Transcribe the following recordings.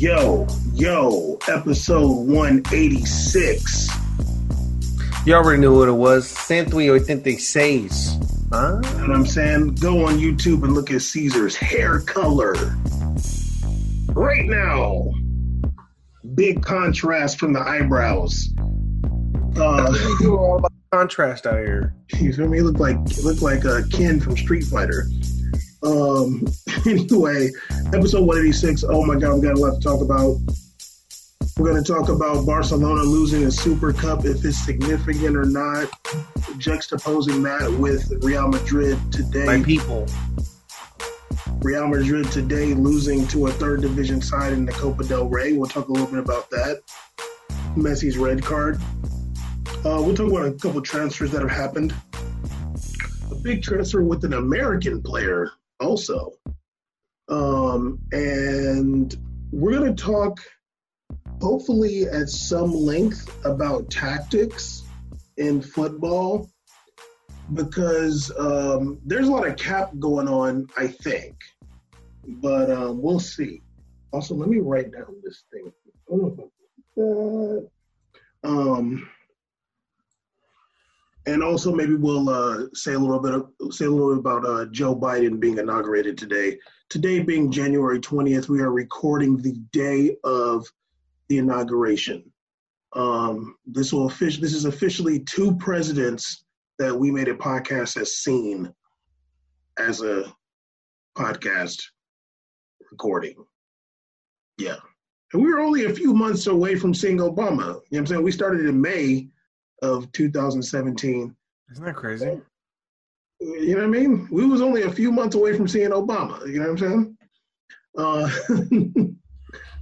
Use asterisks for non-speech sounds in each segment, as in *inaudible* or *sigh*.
Yo, yo, episode 186. You already knew what it was. 186. Huh? You know what I'm saying? Go on YouTube and look at Caesar's hair color. Right now. Big contrast from the eyebrows. Uh, all about contrast out here. You feel me? Look like look like a uh, Ken from Street Fighter. Um. *laughs* Anyway, episode 186. Oh my God, we got a lot to talk about. We're going to talk about Barcelona losing a Super Cup, if it's significant or not, juxtaposing that with Real Madrid today. My people. Real Madrid today losing to a third division side in the Copa del Rey. We'll talk a little bit about that. Messi's red card. Uh, we'll talk about a couple transfers that have happened. A big transfer with an American player also. Um, and we're going to talk hopefully at some length about tactics in football because um, there's a lot of cap going on, I think, but um, we'll see. Also, let me write down this thing. Um, and also maybe we'll uh, say a little bit of, say a little bit about uh, Joe Biden being inaugurated today. Today being January 20th, we are recording the day of the inauguration. Um, this will official. This is officially two presidents that we made a podcast has seen as a podcast recording. Yeah. And we were only a few months away from seeing Obama. You know what I'm saying? We started in May of 2017. Isn't that crazy? You know what I mean? We was only a few months away from seeing Obama. You know what I'm saying? Uh, *laughs*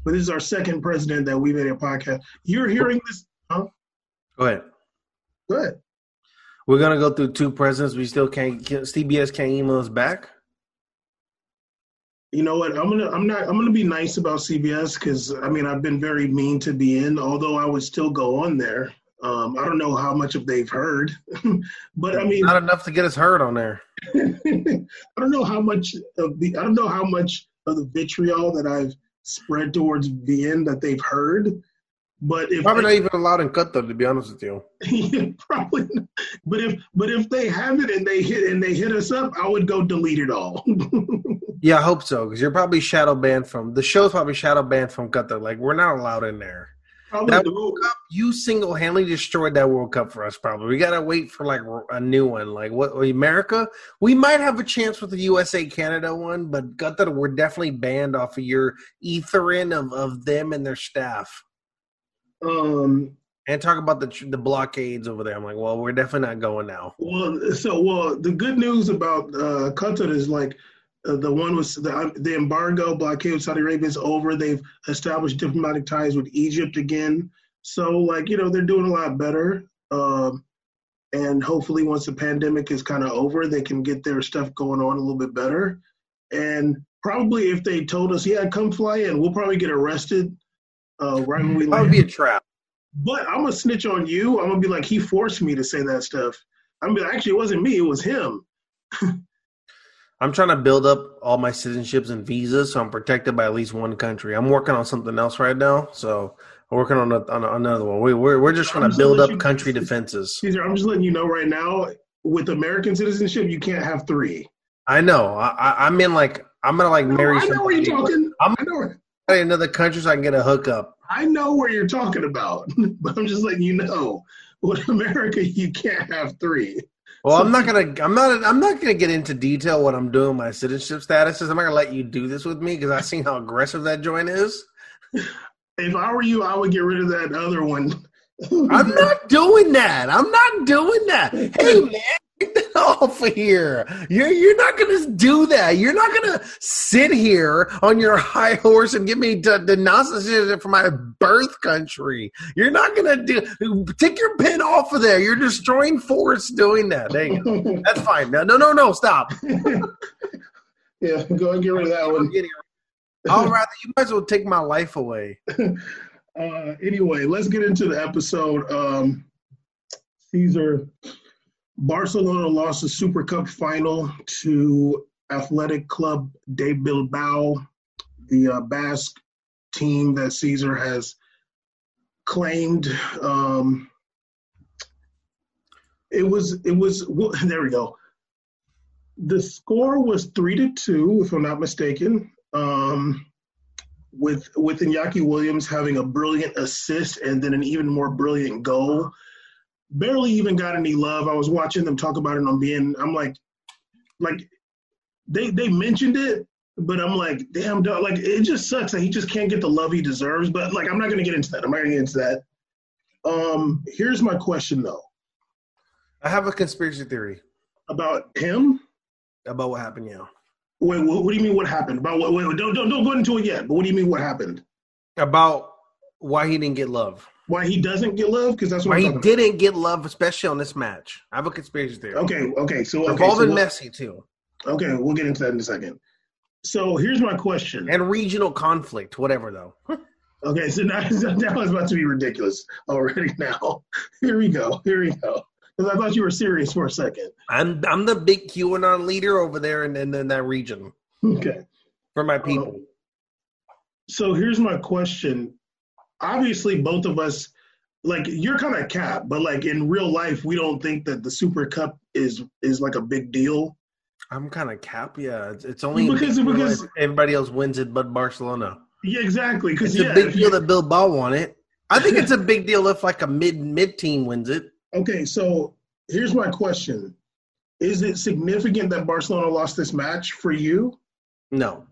but this is our second president that we made a podcast. You're hearing this? Huh? Go ahead. Go ahead. We're gonna go through two presidents. We still can't. CBS can't email us back. You know what? I'm gonna. I'm not. I'm gonna be nice about CBS because I mean I've been very mean to beIN. Although I would still go on there. Um, I don't know how much of they've heard, *laughs* but I mean, not enough to get us heard on there. *laughs* I don't know how much of the. I don't know how much of the vitriol that I've spread towards beIN that they've heard. But if probably not even allowed in Qatar, to be honest with you. *laughs* yeah, probably. Not. But if but if they have it and they hit and they hit us up, I would go delete it all. yeah, I hope so because you're probably shadow banned from the show's probably shadow banned from Qatar. Like we're not allowed in there. Probably that World Cup, you single handedly destroyed that World Cup for us. Probably we gotta wait for like a new one. Like what America, we might have a chance with the USA Canada one, but Qatar, we're definitely banned off of your ethering of, of them and their staff. Um, and talk about the the blockades over there. I'm like, well, we're definitely not going now. Well, so well, the good news about uh, Qatar is like uh, the one was the, the embargo blockade with Saudi Arabia is over. They've established diplomatic ties with Egypt again. So, like, you know, they're doing a lot better. Um, and hopefully, once the pandemic is kind of over, they can get their stuff going on a little bit better. And probably if they told us, yeah, come fly in, we'll probably get arrested uh, right when we land. That would be a trap. But I'm going to snitch on you. I'm going to be like, he forced me to say that stuff. I'm mean, actually, it wasn't me, it was him. *laughs* I'm trying to build up all my citizenships and visas, so I'm protected by at least one country. I'm working on something else right now, so I'm working on, a, on another one. We, we're we're just trying to build up you, country *laughs* defenses. Caesar, I'm just letting you know right now. With American citizenship, you can't have three. I know. I, am in like I'm gonna like marry. I know where you're talking. I'm I know where. another country so I can get a hookup. I know where you're talking about, *laughs* but I'm just letting you know. With America, you can't have three. Well, I'm not gonna. I'm not. I'm not gonna get into detail what I'm doing. My citizenship status is. I'm not gonna let you do this with me because I've seen how aggressive that joint is. If I were you, I would get rid of that other one. I'm not doing that. I'm not doing that. *laughs* Hey man, *laughs* off of here. You're you're not gonna do that. You're not gonna sit here on your high horse and give me the, the nonsense for my birth country. You're not gonna do take your pen off of there. You're destroying forests doing that. There you go. *laughs* That's fine. No, no, no, no, stop. *laughs* yeah, go and get rid of that one. I'll rather you might as well take my life away. Uh, anyway, let's get into the episode. Um, Caesar Barcelona lost the Super Cup final to Athletic Club de Bilbao, the uh, Basque team that Caesar has claimed. Um, it was it was well, *laughs* there we go. The score was three to two, if I'm not mistaken. Um, with with Iñaki Williams having a brilliant assist and then an even more brilliant goal. Barely even got any love. I was watching them talk about it on beIN. I'm like, like they they mentioned it, but I'm like, damn, dog. Like it just sucks that he just can't get the love he deserves. But like, I'm not gonna get into that. I'm not gonna get into that. Um, here's my question though. I have a conspiracy theory about him. About what happened, yeah. Wait, what, what do you mean? What happened? About what? Wait, don't don't don't go into it yet. But what do you mean? What happened? About why he didn't get love. Why he doesn't get love? Because that's what why he didn't get love, especially on this match. I have a conspiracy theory. Okay, okay. So okay, involving so we'll- Messi too, Okay, we'll get into that in a second. So here's my question. and regional conflict, whatever though. *laughs* Okay, so now, *laughs* so now it's about to be ridiculous already. Now, *laughs* here we go. Here we go. Because I thought you were serious for a second. I'm I'm the big QAnon leader over there in, in, in that region Okay. for my uh, people. So here's my question. Obviously, both of us, like you're kind of cap, but like in real life, we don't think that the Super Cup is is like a big deal. I'm kind of cap. Yeah, it's, it's only Because- because- everybody else wins it, but Barcelona. Yeah, exactly. Because It's yeah, a big deal that Bilbao won it. I think it's a *laughs* big deal if like a mid mid team wins it. Okay, so here's my question: Is it significant that Barcelona lost this match for you? No,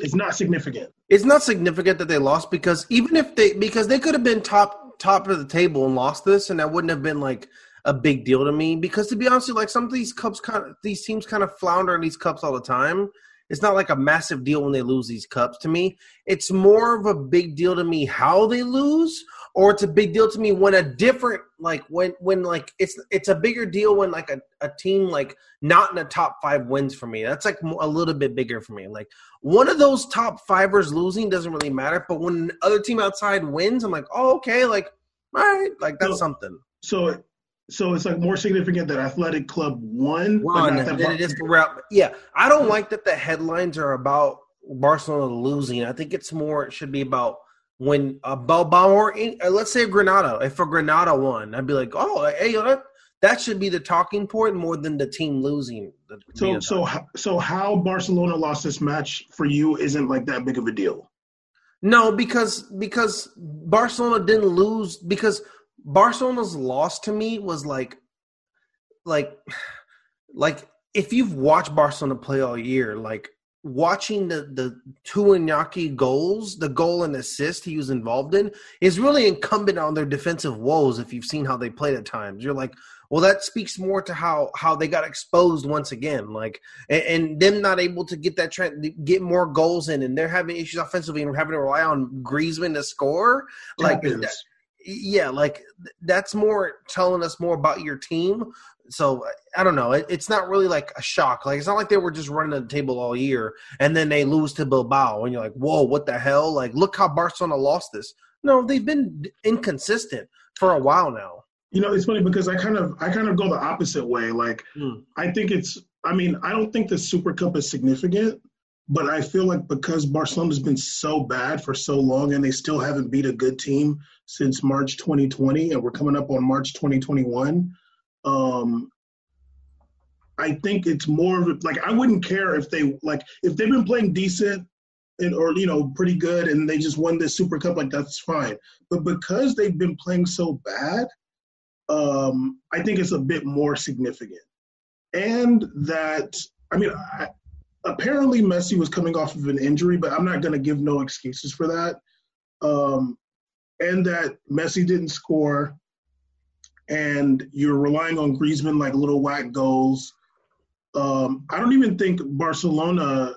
It's not significant. It's not significant that they lost because even if they because they could have been top top of the table and lost this, and that wouldn't have been like a big deal to me. Because to be honest, like some of these cups kind of these teams kind of flounder in these cups all the time. It's not like a massive deal when they lose these cups. To me, it's more of a big deal to me how they lose, or it's a big deal to me when a different like when when like it's it's a bigger deal when like a, a team like not in the top five wins for me. That's like a little bit bigger for me. Like one of those top fivers losing doesn't really matter, but when other team outside wins, I'm like, oh okay, like all right, like that's So- something. So, so it's like more significant that Athletic Club won, but not that it is for Yeah, I don't like that the headlines are about Barcelona losing. I think it's more it should be about when a Bilbao or uh, let's say a Granada. If a Granada won, I'd be like, oh, hey, that, that should be the talking point more than the team losing. The- So, so, so how Barcelona lost this match for you isn't like that big of a deal. No, because because Barcelona didn't lose because Barcelona's loss to me was like like *sighs* like if you've watched Barcelona play all year, like watching the the two Iñaki goals, the goal and assist he was involved in, is really incumbent on their defensive woes. If you've seen how they played at times, you're like, well, that speaks more to how how they got exposed once again, like and, and them not able to get that trend, get more goals in, and they're having issues offensively and having to rely on Griezmann to score. Like, that- yeah, like that's more telling us more about your team. So I don't know. It, it's not really like a shock. Like it's not like they were just running the table all year and then they lose to Bilbao and you're like, whoa, what the hell? Like look how Barcelona lost this. No, they've been inconsistent for a while now. You know, it's funny because I kind of, I kind of go the opposite way. Like, Hmm. I think it's, I mean, I don't think the Super Cup is significant, but I feel like because Barcelona's been so bad for so long and they still haven't beat a good team since March 2020, and we're coming up on March 2021. Um, I think it's more of a- like I wouldn't care if they like if they've been playing decent and or you know pretty good and they just won this Super Cup like that's fine. But because they've been playing so bad, um, I think it's a bit more significant. And that I mean, I, apparently Messi was coming off of an injury, but I'm not going to give no excuses for that. Um, and that Messi didn't score, and you're relying on Griezmann like little whack goals. Um, I don't even think Barcelona.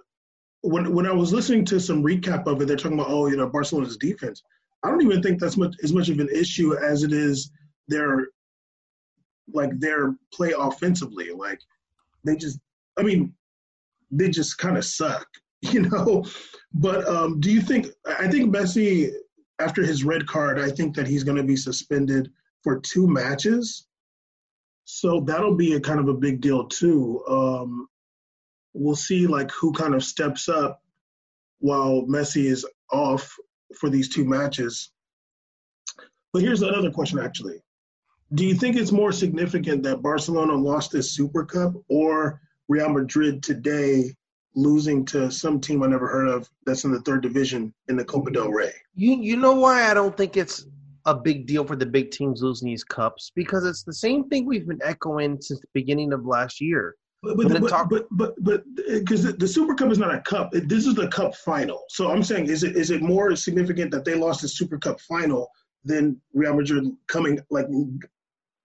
When when I was listening to some recap of it, they're talking about oh, you know, Barcelona's defense. I don't even think that's much as much of an issue as it is their like their play offensively. Like they just, I mean, they just kind of suck, *laughs* you know. But um, do you think? I think Messi, after his red card, I think that he's going to be suspended for two matches. So that'll be a kind of a big deal too. Um, we'll see like who kind of steps up while Messi is off for these two matches. But here's another question actually. Do you think it's more significant that Barcelona lost this Super Cup or Real Madrid today losing to some team I never heard of that's in the third division in the Copa del Rey? You you know why I don't think it's a big deal for the big teams losing these cups because it's the same thing we've been echoing since the beginning of last year. But but but, talk- but but but because the, the, Super Cup is not a cup. This is the Cup final. So I'm saying, is it is it more significant that they lost the Super Cup final than Real Madrid coming like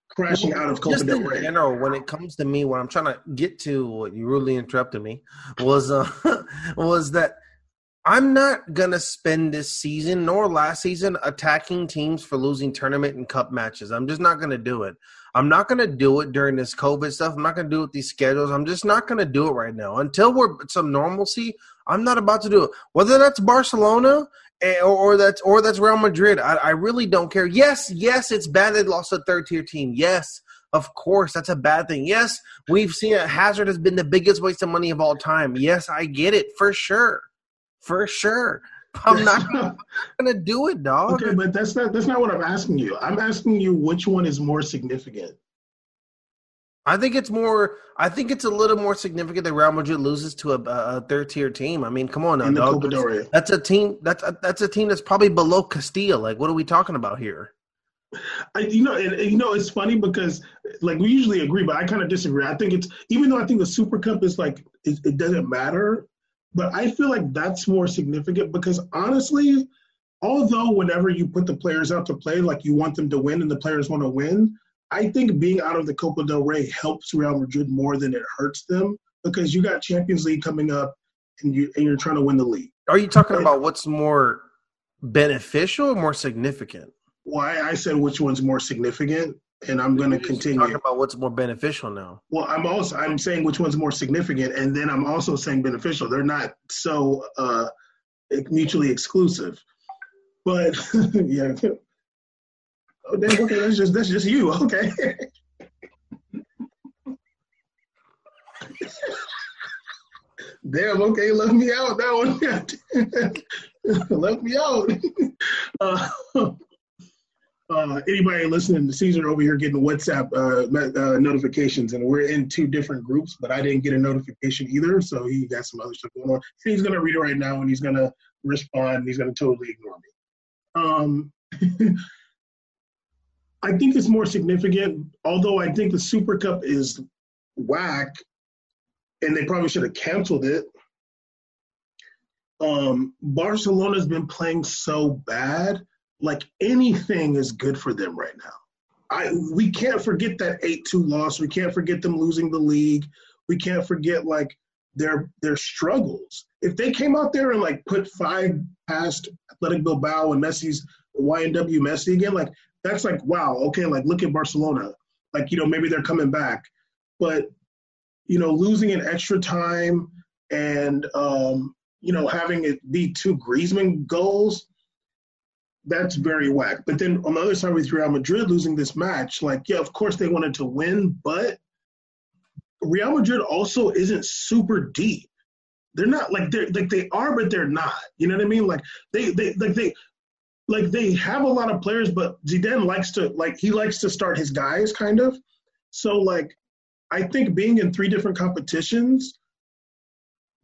crashing out of Copa del Rey? You know, when it comes to me, what I'm trying to get to, what you rudely interrupted me, was uh, *laughs* was that I'm not gonna spend this season nor last season attacking teams for losing tournament and cup matches. I'm just not gonna do it. I'm not gonna do it during this COVID stuff. I'm not gonna do it with these schedules. I'm just not gonna do it right now until we're some normalcy. I'm not about to do it. Whether that's Barcelona eh, or, or that's or that's Real Madrid, I, I really don't care. Yes, yes, it's bad they lost a third tier team. Yes, of course, that's a bad thing. Yes, we've seen it. Hazard has been the biggest waste of money of all time. Yes, I get it for sure for sure. I'm not *laughs* gonna do it, dog. Okay, but that's not that's not what I'm asking you. I'm asking you which one is more significant. I think it's more. I think it's a little more significant that Real Madrid loses to a, a third tier team. I mean, come on now, dog. That's, that's, a team. That's a, that's a team that's probably below Castilla. Like, what are we talking about here? I, you know, and, and, you know, it's funny because like we usually agree, but I kind of disagree. I think it's even though I think the Super Cup is like it, it doesn't matter. But I feel like that's more significant because honestly, although whenever you put the players out to play, like you want them to win and the players want to win, I think being out of the Copa del Rey helps Real Madrid more than it hurts them because you got Champions League coming up and you and you're trying to win the league. Are you talking about what's more beneficial or more significant? Why I said which one's more significant and I'm going to continue. Talking about what's more beneficial now. Well, I'm also I'm saying which one's more significant, and then I'm also saying beneficial. They're not so uh, mutually exclusive. But *laughs* yeah. Oh, damn, okay, that's just that's just you. Okay. *laughs* Damn, okay, left me out that one. *laughs* left me out. Uh, uh, anybody listening to Caesar over here getting WhatsApp uh, uh, notifications, and we're in two different groups, but I didn't get a notification either, so he got some other stuff going on. he's gonna read it right now, and he's gonna respond. And he's gonna totally ignore me. Um, *laughs* I think it's more significant, although I think the Super Cup is whack, and they probably should have canceled it. Um, Barcelona's been playing so bad like anything is good for them right now. I we can't forget that eight two loss. We can't forget them losing the league. We can't forget like their their struggles. If they came out there and like put five past Athletic Bilbao and Messi's YNW Messi again, like that's like wow, okay, like look at Barcelona. Like, you know, maybe they're coming back. But, you know, losing an extra time and um, you know, having it be two Griezmann goals, that's very whack. But then on the other side with Real Madrid losing this match, like yeah, of course they wanted to win, but Real Madrid also isn't super deep. They're not like they're like they are, but they're not. You know what I mean? Like they they like they like they have a lot of players, but Zidane likes to like he likes to start his guys kind of. So like I think being in three different competitions,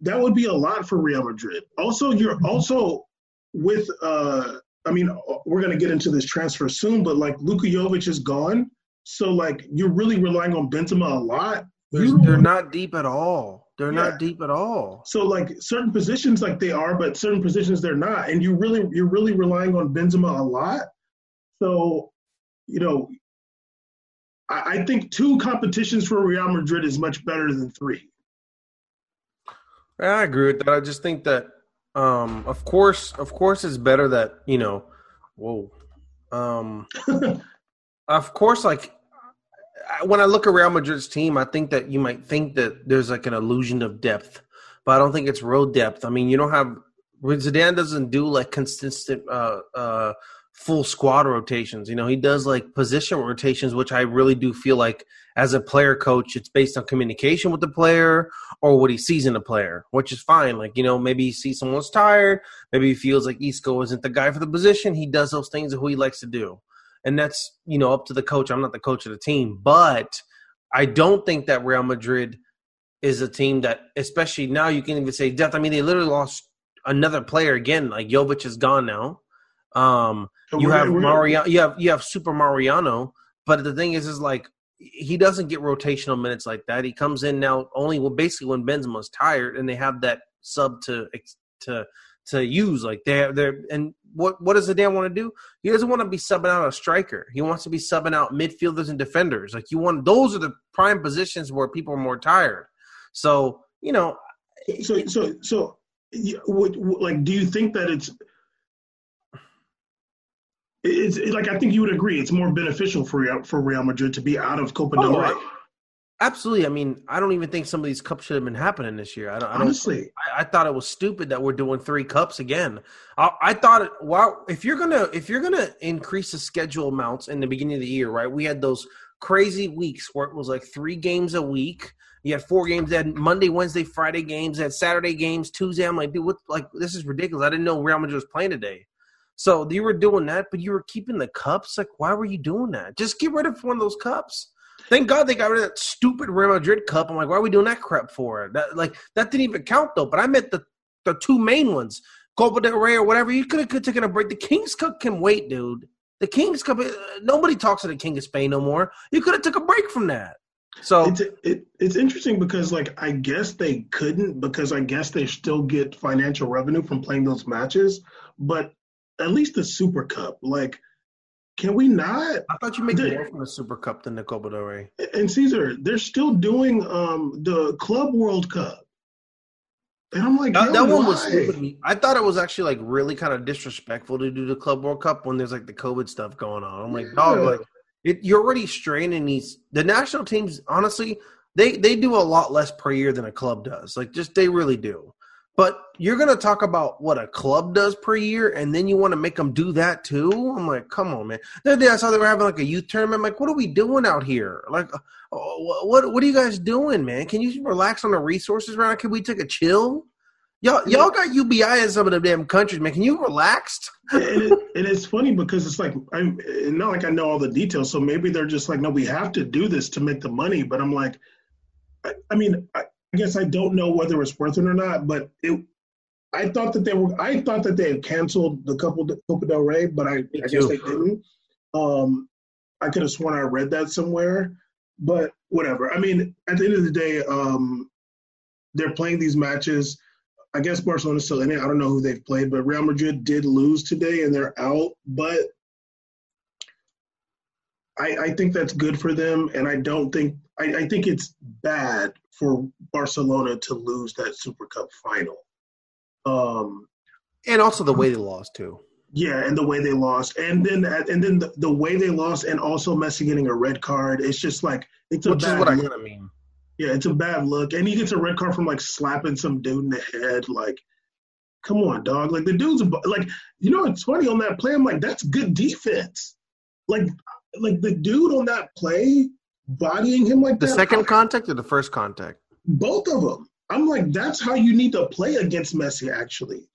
that would be a lot for Real Madrid. Also, you're also with uh I mean, uh, we're going to get into this transfer soon, but like Luka Jovic is gone. So like you're really relying on Benzema a lot. They're not deep at all. They're yeah. not deep at all. So like certain positions like they are, but certain positions they're not. And you really you're really relying on Benzema a lot. So, you know, I, I think two competitions for Real Madrid is much better than three. I agree with that. I just think that um, of course, of course, it's better that you know. Whoa. Um, *laughs* of course, like when I look at Real Madrid's team, I think that you might think that there's like an illusion of depth, but I don't think it's real depth. I mean, you don't have Zidane doesn't do like consistent uh, uh, full squad rotations. You know, he does like position rotations, which I really do feel like as a player coach, it's based on communication with the player or what he sees in the player, which is fine. Like, you know, maybe he sees someone's tired, maybe he feels like Isco isn't the guy for the position. He does those things who he likes to do. And that's, you know, up to the coach. I'm not the coach of the team, but I don't think that Real Madrid is a team that, especially now, you can even say death. I mean, they literally lost another player again. Like Jovic is gone now. Um, you have Mariano, you have you have Super Mariano, but the thing is, is like he doesn't get rotational minutes like that. He comes in now only well, basically when Benzema's tired, and they have that sub to to to use. Like they they're and what what does Zidane want to do? He doesn't want to be subbing out a striker. He wants to be subbing out midfielders and defenders. Like you want those are the prime positions where people are more tired. So you know, so so so, like, do you think that it's it's like I think you would agree. It's more beneficial for Real, for Real Madrid to be out of Copa del oh, Rey. Absolutely. I mean, I don't even think some of these cups should have been happening this year. I don't. Honestly, I, I, thought it was stupid that we're doing three cups again. I, I thought, wow, if you're gonna if you're gonna increase the schedule amounts in the beginning of the year, right? We had those crazy weeks where it was like three games a week. You had four games. Had Monday, Wednesday, Friday games. Had Saturday games, Tuesday. I'm like, dude, what? Like, this is ridiculous. I didn't know Real Madrid was playing today. So you were doing that, but you were keeping the cups. Like, why were you doing that? Just get rid of one of those cups. Thank God they got rid of that stupid Real Madrid cup. I'm like, why are we doing that crap for? That like that didn't even count though. But I meant the the two main ones, Copa del Rey or whatever. You could have taken a break. The Kings Cup can wait, dude. The Kings Cup. Uh, nobody talks to the King of Spain no more. You could have took a break from that. So it's it, it's interesting because like I guess they couldn't because I guess they still get financial revenue from playing those matches, but at least the Super Cup. Like, can we not? I thought you made more from the Super Cup than the Copa del Rey. And Caesar, they're still doing um the Club World Cup. And I'm like, that, that one was stupid. I thought it was actually like really kind of disrespectful to do the Club World Cup when there's like the COVID stuff going on. I'm like, yeah. dog, like it, you're already straining these. The national teams, honestly, they they do a lot less per year than a club does. Like, just they really do. But you're going to talk about what a club does per year, and then you want to make them do that too? I'm like, come on, man. The other day I saw they were having like a youth tournament. I'm like, what are we doing out here? Like, uh, what what are you guys doing, man? Can you relax on the resources around? Can we take a chill? Y'all, y'all got UBI in some of the damn countries, man. Can you relax? and, it, and, it's funny because it's like I'm not like I know all the details, so maybe they're just like, no, we have to do this to make the money. But I'm like, I, I mean, I, I guess I don't know whether it's worth it or not, but it. I thought that they were. I thought that they had canceled the couple Copa del Rey, but I, I guess they didn't. Um, I could have sworn I read that somewhere, but whatever. I mean, at the end of the day, um, they're playing these matches. I guess Barcelona's still in it. I don't know who they've played, but Real Madrid did lose today and they're out. But I, I think that's good for them, and I don't think I, I think it's bad for Barcelona to lose that Super Cup final. Um, and also the way they lost too. Yeah, and the way they lost, and then and then the, the way they lost, and also Messi getting a red card. It's just like it's a Which bad is what look. I kind of mean. Yeah, it's a bad look, and he gets a red card from like slapping some dude in the head. Like, come on, dog. Like the dude's like, you know, it's funny on that play. I'm like, that's good defense. Like, like the dude on that play bodying him like the that. The second contact or the first contact? Both of them. I'm like, that's how you need to play against Messi, actually.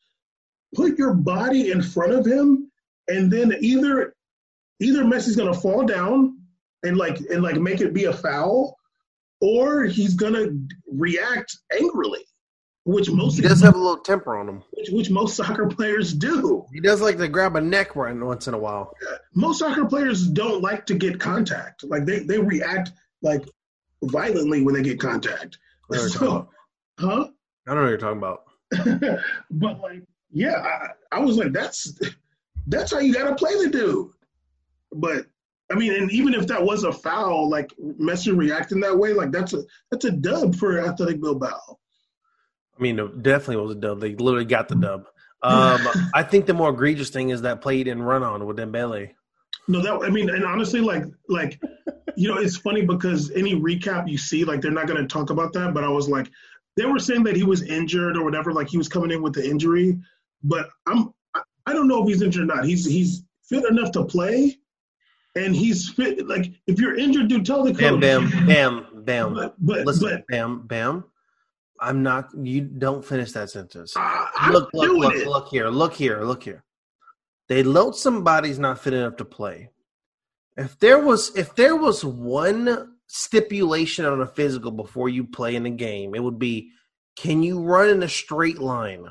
Put your body in front of him, and then either either Messi's gonna fall down and like and like make it be a foul, or he's gonna react angrily which most he does have a little temper on him, which, which, most soccer players do. He does like to grab a neck right once in a while. Yeah. Most soccer players don't like to get contact. Like they, they react like violently when they get contact. So, huh? I don't know what you're talking about. *laughs* but like, yeah, I, I was like, that's that's how you got to play the dude. But I mean, and even if that was a foul, like Messi reacting that way, like that's a that's a dub for Athletic Bilbao. I mean, it definitely was a dub. They literally got the dub. Um, *laughs* I think the more egregious thing is that play didn't run on with Dembele. No, that I mean, and honestly, like, like, you know, it's funny because any recap you see, like, they're not going to talk about that. But I was like, they were saying that he was injured or whatever, like he was coming in with the injury. But I'm, I don't know if he's injured or not. He's he's fit enough to play, and he's fit. Like if you're injured, dude, tell the coach. Bam, bam, bam, bam. But but, Listen, but bam, bam. I'm not. You don't finish that sentence. I'm look, look, doing look, it. look here, look here, look here. They load somebody's not fit enough to play. If there was, if there was one stipulation on a physical before you play in a game, it would be: Can you run in a straight line?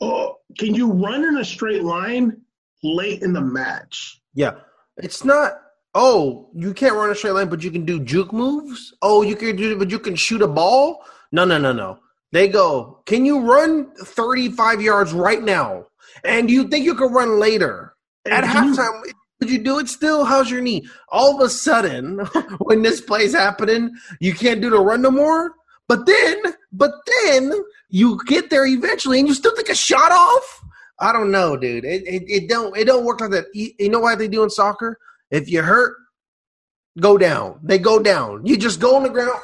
Uh, can you run in a straight line late in the match? Yeah, it's not. Oh, you can't run a straight line, but you can do juke moves. Oh, you can do, but you can shoot a ball. No, no, no, no. They go. Can you run thirty-five yards right now? And you think you can run later at halftime? Could you do it still? How's your knee? All of a sudden, *laughs* when this play's happening, you can't do the run no more. But then, but then you get there eventually, and you still take a shot off. I don't know, dude. It, it, it don't it don't work like that. You, you know why they do in soccer? If you hurt, go down. They go down. You just go on the ground,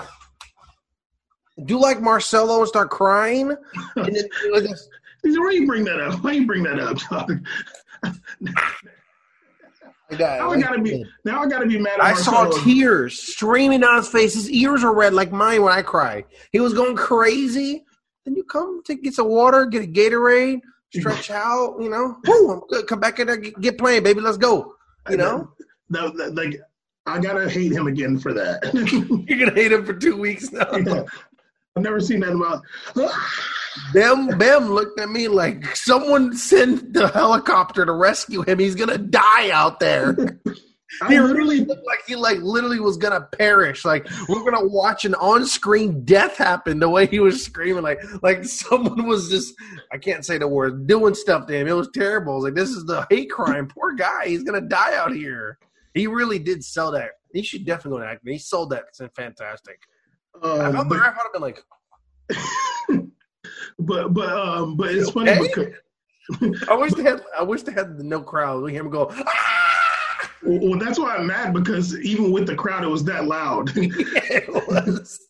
do like Marcelo and start crying, *laughs* and then. Why you bring that up? Why you bring that up, dog? Now I gotta be. Now I gotta be mad. At I saw tears streaming down his face. His ears are red like mine when I cry. He was going crazy. Then you come to get some water, get a Gatorade, stretch *laughs* out. You know, Woo, I'm good. Come back in there, get, get playing, baby. Let's go. You know, No, like I gotta hate him again for that. *laughs* you're gonna hate him for two weeks now. Yeah. I've never seen that in about. Bam, Bam looked at me like someone send the helicopter to rescue him. He's gonna die out there. *laughs* He literally, looked like he like literally was gonna perish. Like we're gonna watch an on-screen death happen. The way he was screaming, like like someone was just I can't say the word doing stuff to him. It was terrible. Was like, this is the hate crime. Poor guy. He's gonna die out here. He really did sell that. He should definitely go to acting. He sold that. It's fantastic. I um, felt the would have been like, *laughs* but but um, but it's funny because *laughs* I wish they had. I wish they had the no crowd. We hear him go. Ah! well, that's why I'm mad because even with the crowd, it was that loud. *laughs* it was.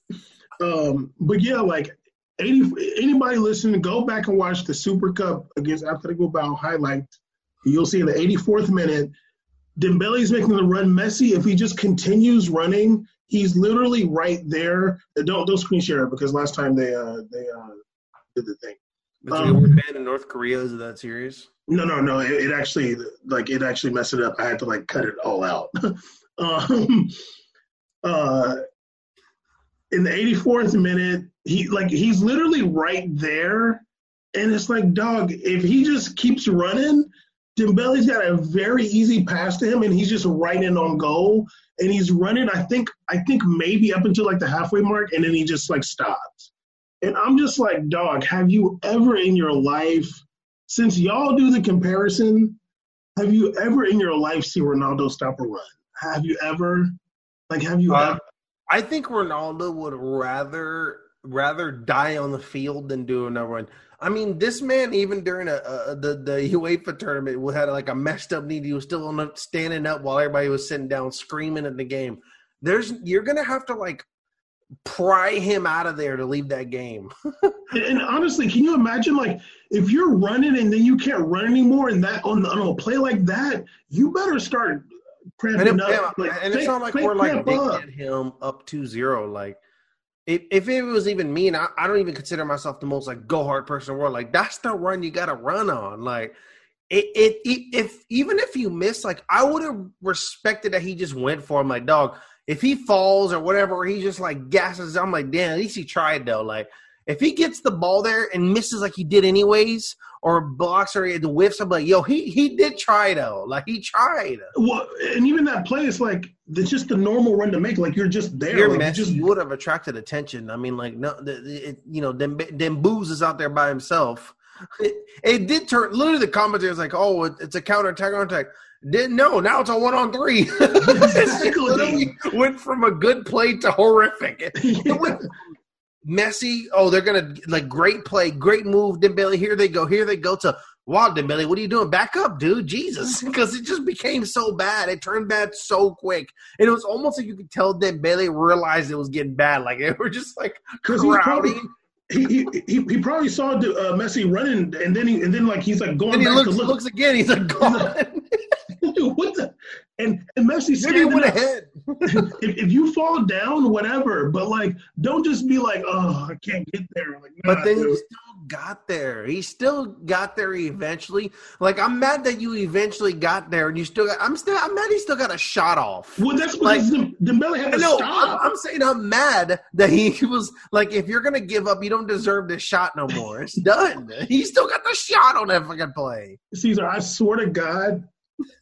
Um, but yeah, like 80, anybody listening, go back and watch the Super Cup against Atletico Bilbao highlights. You'll see in the 84th minute, Dembele's making the run. Messi, if he just continues running, he's literally right there. Uh, Don't don't screen share it because last time they uh they uh did the thing. But Um, you were banned in North Korea. Is that serious? No, no, no. It, it actually like it actually messed it up. I had to like cut it all out. *laughs* um, uh, in the 84th minute, he like he's literally right there, and it's like, dog, if he just keeps running, Dembele's got a very easy pass to him, and he's just right in on goal, and he's running. I think I think maybe up until like the halfway mark, and then he just like stops. And I'm just like, dog, have you ever in your life since y'all do the comparison, have you ever in your life seen Ronaldo stop a run? Have you ever? Like, have you Uh, ever? I think Ronaldo would rather rather die on the field than do another one. I mean, this man even during a, a the the UEFA tournament had like a messed up knee. He was still on the, standing up while everybody was sitting down, screaming at the game. There's you're gonna have to like pry him out of there to leave that game. *laughs* And, and honestly, can you imagine like if you're running and then you can't run anymore, and that on, on a play like that, you better start And, cramping it, up. yeah, and it's not like we're like digging him up 2-0. Like if, if it was even me, and I, I don't even consider myself the most like go hard person in the world. Like that's the run you got to run on. Like it, it, it, if even if you miss, like I would have respected that he just went for him. Like dog, if he falls or whatever, he just like gasses. I'm like, damn, at least he tried though. Like if he gets the ball there and misses like he did anyways, or blocks or the whiffs, I'm like, yo, he he did try though. Like he tried. Well, and even that play is like it's just the normal run to make. Like you're just there. You're like, you just you would have attracted attention. I mean, like no, it, you know, then then Booze is out there by himself. *laughs* It, it did turn. Literally, the commentator was like, "Oh, it, it's a counter attack, counter attack." Didn't know. Now it's a one on three. *laughs* literally went from a good play to horrific. It, *laughs* it went Messi. Oh, they're gonna like great play, great move. Dembele, here they go, here they go. To wow, Dembele, what are you doing? Back up, dude. Jesus, *laughs* because it just became so bad. It turned bad so quick, and it was almost like you could tell Dembele realized it was getting bad. Like they were just like crowding. he, he, he, he probably saw uh, Messi running, and then he and then like he's like going And he back looks to look. looks again. He's like gone. What the? And, and Messi Maybe went up. ahead. *laughs* if, if you fall down, whatever. But like, don't just be like, oh, I can't get there. Like, But then dude. he still got there. He still got there eventually. Like I'm mad that you eventually got there and you still got. I'm still. I'm mad he still got a shot off. well, that's because like, Dembele had to know. I'm. I'm saying I'm mad that he *laughs* was like, if you're gonna give up, you don't deserve this shot no more. It's done. He still got the shot on that fucking play. Caesar, I swear to God.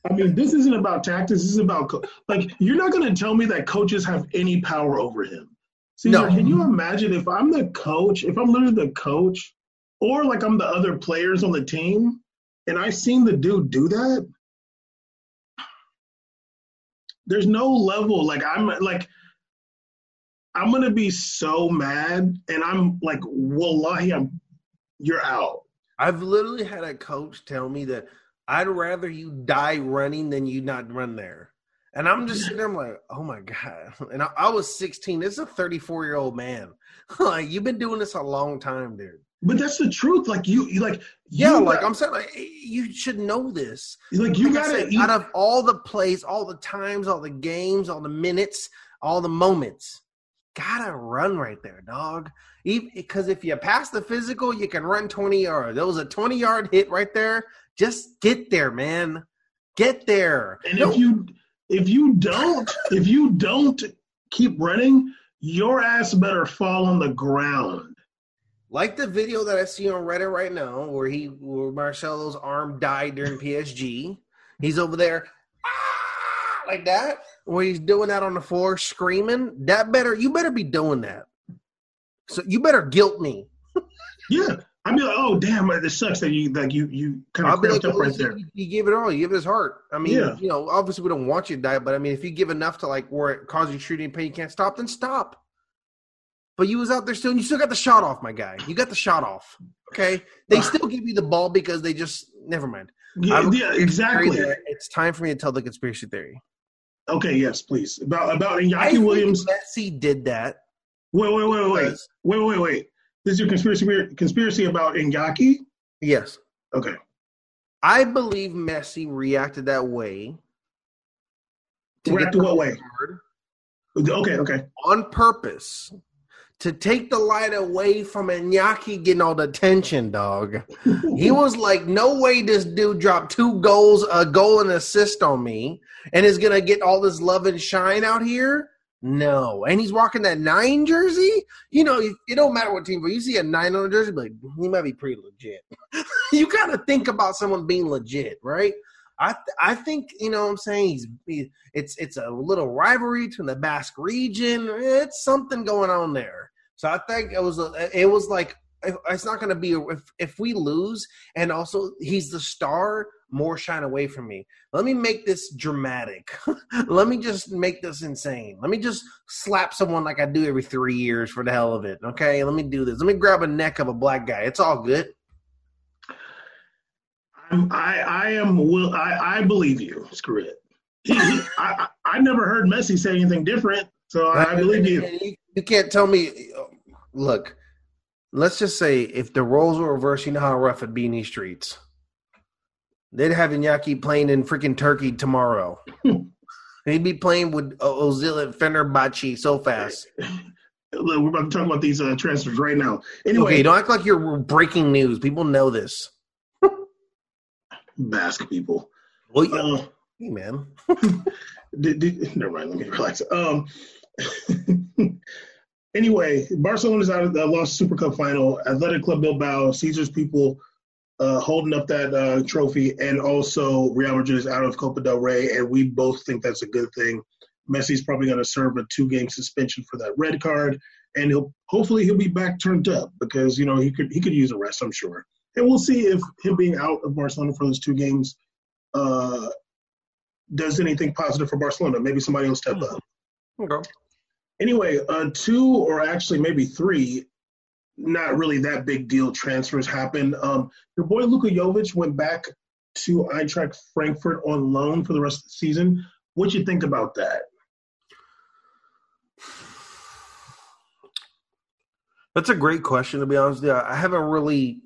I mean, this isn't about tactics. This is about co- like you're not going to tell me that coaches have any power over him. Caesar, No. can you imagine if I'm the coach, if I'm literally the coach, or like I'm the other players on the team, and I seen the dude do that? There's no level. Like I'm like I'm gonna be so mad, and I'm like, wallahi, I'm you're out. I've literally had a coach tell me that I'd rather you die running than you not run there. And I'm just sitting there, I'm like, oh my God. And I, I was 16. This is a 34 year old man. *laughs* like, you've been doing this a long time, dude. But that's the truth. Like you, you like Yeah, you like got- I'm saying, like, you should know this. like you Like gotta said, eat. out of all the plays, all the times, all the games, all the minutes, all the moments, gotta run right there, dog. Because if you pass the physical, you can run 20 yards. That was a 20 yard hit right there. Just get there, man. Get there. And No, if you if you don't if you don't keep running, your ass better fall on the ground. like the video that I see on Reddit right now, where he, where Marcelo's arm died during PSG. He's over there, ah, like that, where he's doing that on the floor, screaming. That better, you better be doing that. So you better guilt me. Yeah. I'd be like, oh damn, this sucks that you like you you kind of be like, up oh, right he, there. You gave it all. You gave it his heart. I mean, Yeah. you know, obviously we don't want you to die, but I mean, if you give enough to like where it causes you shooting pain, you can't stop, then stop. But you was out there still, and you still got the shot off, my guy. You got the shot off. Okay, they still give you the ball because they just never mind. Yeah, yeah, exactly. It's time for me to tell the conspiracy theory. Okay, yes, please. About about I Iñaki think Williams. Messi did that. Wait, wait, wait, wait, wait, wait, wait. This is your conspiracy conspiracy about Iñaki? Yes, Okay. I believe Messi reacted that way. to React get what way? Okay, okay. on purpose to take the light away from Iñaki getting all the attention, dog. He *laughs* was like, "No way, this dude dropped two goals, a goal and assist on me, and is gonna get all this love and shine out here." No, and he's rocking that nine jersey. You know, it don't matter what team, but you see a nine on a jersey, like he might be pretty legit. *laughs* you gotta think about someone being legit, right? I th- I think you know what I'm saying he's he, it's it's a little rivalry between the Basque region. It's something going on there. So I think it was a, it was like it's not going to be if if we lose and also he's the star. More shine away from me. Let me make this dramatic. *laughs* Let me just make this insane. Let me just slap someone like I do every three years for the hell of it. Okay, let me do this. Let me grab a neck of a black guy. It's all good. I'm, I I am will I I believe you. Screw it. He, he, I, I I never heard Messi say anything different, so I believe you. You can't tell me. Look, let's just say if the roles were reversed, you know how rough it'd be in these streets. They'd have Iñaki playing in freaking Turkey tomorrow. *laughs* He'd be playing with Ozil at Fenerbahce so fast. *laughs* Look, we're about to talk about these uh, transfers right now. Anyway, Okay, don't act like you're breaking news. People know this. *laughs* Basque people. Well, yeah, Uh, hey, man. did, did, never mind. Let me relax. Um. anyway, Barcelona's out of the lost Super Cup final. Athletic Club Bilbao, Caesars people uh, holding up that uh, trophy, and also Real Madrid is out of Copa del Rey, and we both think that's a good thing. Messi's probably going to serve a two-game suspension for that red card, and he'll hopefully he'll be back turned up because you know he could he could use a rest, I'm sure, and we'll see if him being out of Barcelona for those two games uh, does anything positive for Barcelona. Maybe somebody will step up. Okay. Anyway, uh, two or actually maybe three, not really that big deal transfers happened. Um, your boy Luka Jovic went back to Eintracht Frankfurt on loan for the rest of the season. What you think about that? That's a great question, to be honest. with you. I haven't really.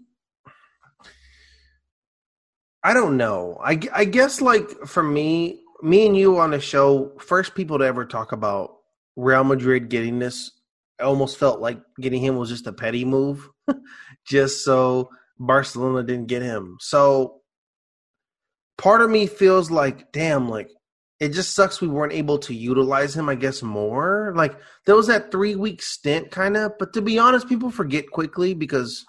I don't know. I, I guess like for me, me and you on the show, first people to ever talk about Real Madrid getting this, almost felt like getting him was just a petty move, *laughs* just so Barcelona didn't get him. So part of me feels like, damn, like it just sucks we weren't able to utilize him, I guess, more. Like there was that three week stint kind of, but to be honest, people forget quickly because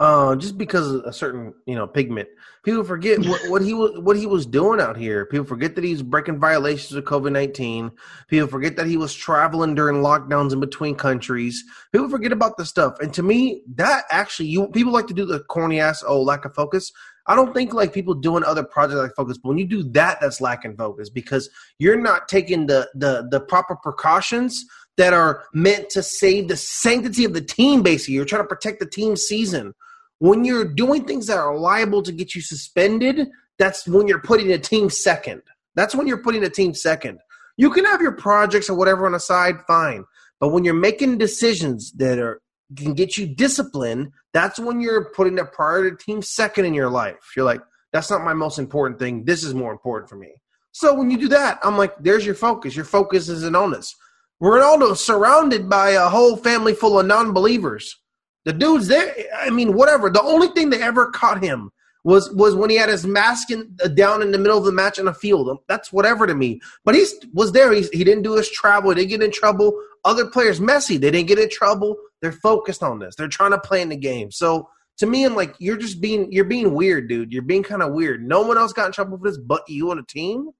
uh, just because of a certain you know pigment. People forget *laughs* what, what he was what he was doing out here. People forget that he's breaking violations of COVID nineteen. People forget that he was traveling during lockdowns in between countries. People forget about this stuff. And to me, that actually you people like to do the corny ass oh lack of focus. I don't think like people doing other projects like focus, but when you do that, that's lacking focus because you're not taking the the the proper precautions that are meant to save the sanctity of the team. Basically, you're trying to protect the team season when you're doing things that are liable to get you suspended, that's when you're putting a team second. That's when you're putting a team second. You can have your projects or whatever on the side, fine. But when you're making decisions that are can get you disciplined, that's when you're putting a priority team second in your life. You're like, that's not my most important thing. This is more important for me. So when you do that, I'm like, there's your focus. Your focus isn't on this. Ronaldo surrounded by a whole family full of non-believers. The dude's there. I mean, whatever. The only thing that ever caught him was was when he had his mask in, uh, down in the middle of the match on the field. That's whatever to me. But he was there. He, he didn't do his travel. He didn't get in trouble. Other players, messy. they didn't get in trouble. They're focused on this. They're trying to play in the game. So to me, I'm like, you're just being you're being weird, dude. You're being kind of weird. No one else got in trouble for this but you on a team.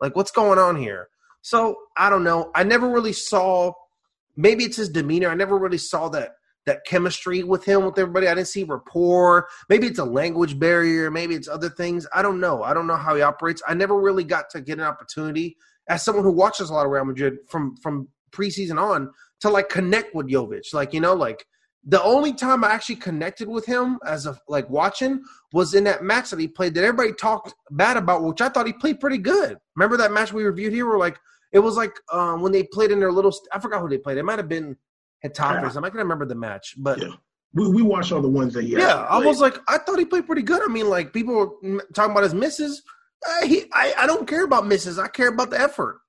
Like, what's going on here? So I don't know. I never really saw. Maybe it's his demeanor. I never really saw that that chemistry with him with everybody. I didn't see rapport. Maybe it's a language barrier. Maybe it's other things. I don't know. I don't know how he operates. I never really got to get an opportunity as someone who watches a lot of Real Madrid from from preseason on to like connect with Jovic. Like you know, like the only time I actually connected with him as a like watching was in that match that he played that everybody talked bad about, which I thought he played pretty good. Remember that match we reviewed here? Where like it was like um, when they played in their little. I forgot who they played. It might have been I'm not gonna remember the match, but yeah. we we watched all the ones that he yeah. I was like, I thought he played pretty good. I mean, like people were talking about his misses. Uh, he, I, I don't care about misses. I care about the effort.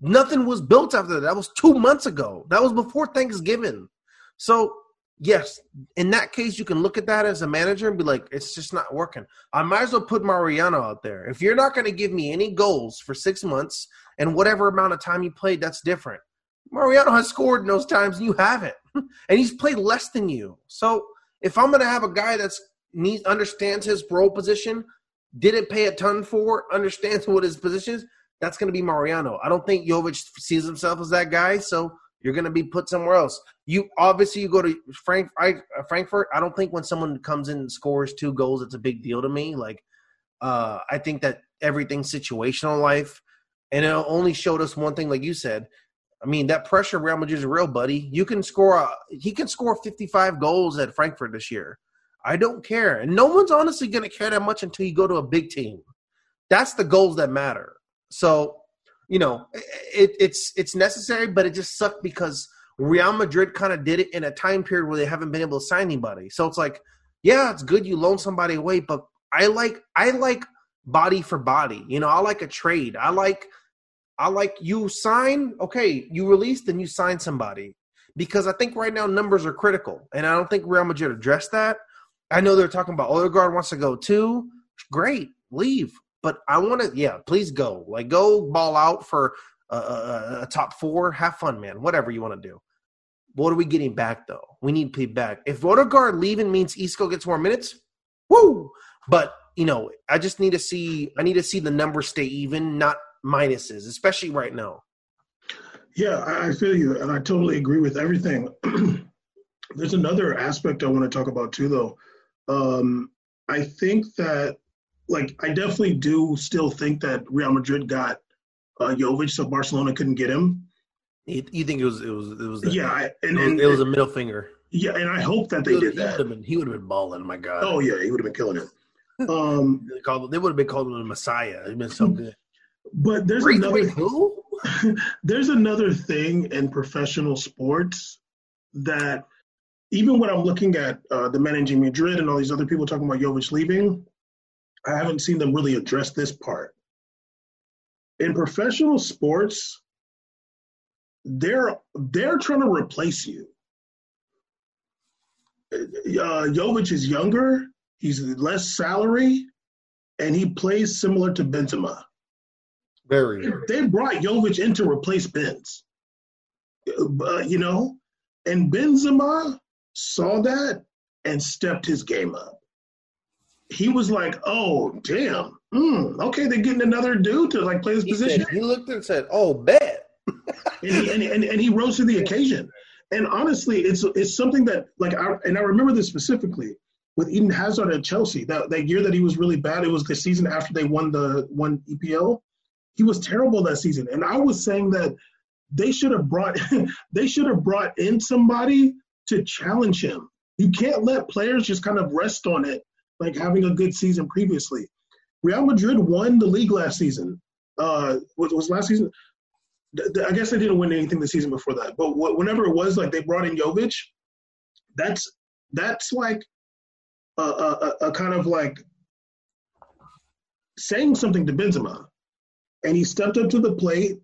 Nothing was built after that. That was two months ago. That was before Thanksgiving. So yes, in that case, you can look at that as a manager and be like, it's just not working. I might as well put Mariano out there. If you're not going to give me any goals for six months and whatever amount of time you played, that's different. Mariano has scored in those times and you haven't. *laughs* and he's played less than you. So if I'm going to have a guy that's needs understands his role position, didn't pay a ton for, understands what his position is, that's going to be Mariano. I don't think Jovic sees himself as that guy, so you're going to be put somewhere else. You obviously you go to Frank I, uh, Frankfurt. I don't think when someone comes in and scores two goals, it's a big deal to me. Like uh, I think that everything's situational life, and it only showed us one thing, like you said. I mean, that pressure Real Madrid is real, buddy. You can score. A, he can score 55 goals at Frankfurt this year. I don't care, and no one's honestly going to care that much until you go to a big team. That's the goals that matter. So, you know, it, it's it's necessary, but it just sucked because Real Madrid kind of did it in a time period where they haven't been able to sign anybody. So it's like, yeah, it's good you loan somebody away, but I like I like body for body. You know, I like a trade. I like I like you sign, okay, you release, then you sign somebody. Because I think right now numbers are critical. And I don't think Real Madrid addressed that. I know they're talking about Odegaard wants to go too. Great, leave. But I want to, yeah, please go. Like, go ball out for a, a, a top four. Have fun, man. Whatever you want to do. What are we getting back, though? We need to be back. If Odegaard leaving means Isco gets more minutes, woo! But, you know, I just need to see, I need to see the numbers stay even, not minuses, especially right now. Yeah, I feel you, and I totally agree with everything. *clears throat* There's another aspect I want to talk about too, though. Um, I think that, like, I definitely do still think that Real Madrid got uh, Jovic, so Barcelona couldn't get him. You, you think it was it was it was a, yeah, I, and, it, was, and, it was a middle finger. Yeah, and I hope that they did that. Would been, he would have been balling. My God. Oh yeah, he would have been killing it. *laughs* Um, they, called, they would have been called him the Messiah. He's been so *laughs* good. But there's Wait, another wait, who? *laughs* there's another thing in professional sports that even when I'm looking at uh, the managing Madrid and all these other people talking about Jovic leaving, I haven't seen them really address this part. In professional sports, they're they're trying to replace you. Uh, Jovic is younger. He's less salary, and he plays similar to Benzema. Very. They brought Jovic in to replace Benz. Uh, you know, and Benzema saw that and stepped his game up. He was like, "Oh, damn, mm, okay, they're getting another dude to like play this He, position." said, he looked and said, "Oh, bet." *laughs* and, he, and, and, and he rose to the occasion. And honestly, it's it's something that like I and I remember this specifically with Eden Hazard at Chelsea. That that year that he was really bad, it was the season after they won the one EPL. He was terrible that season, and I was saying that they should have brought *laughs* they should have brought in somebody to challenge him. You can't let players just kind of rest on it, like having a good season previously. Real Madrid won the league last season. Uh, was, was last season? I guess they didn't win anything the season before that, but whenever it was, like they brought in Jovic, that's that's like a, a, a kind of like saying something to Benzema, and he stepped up to the plate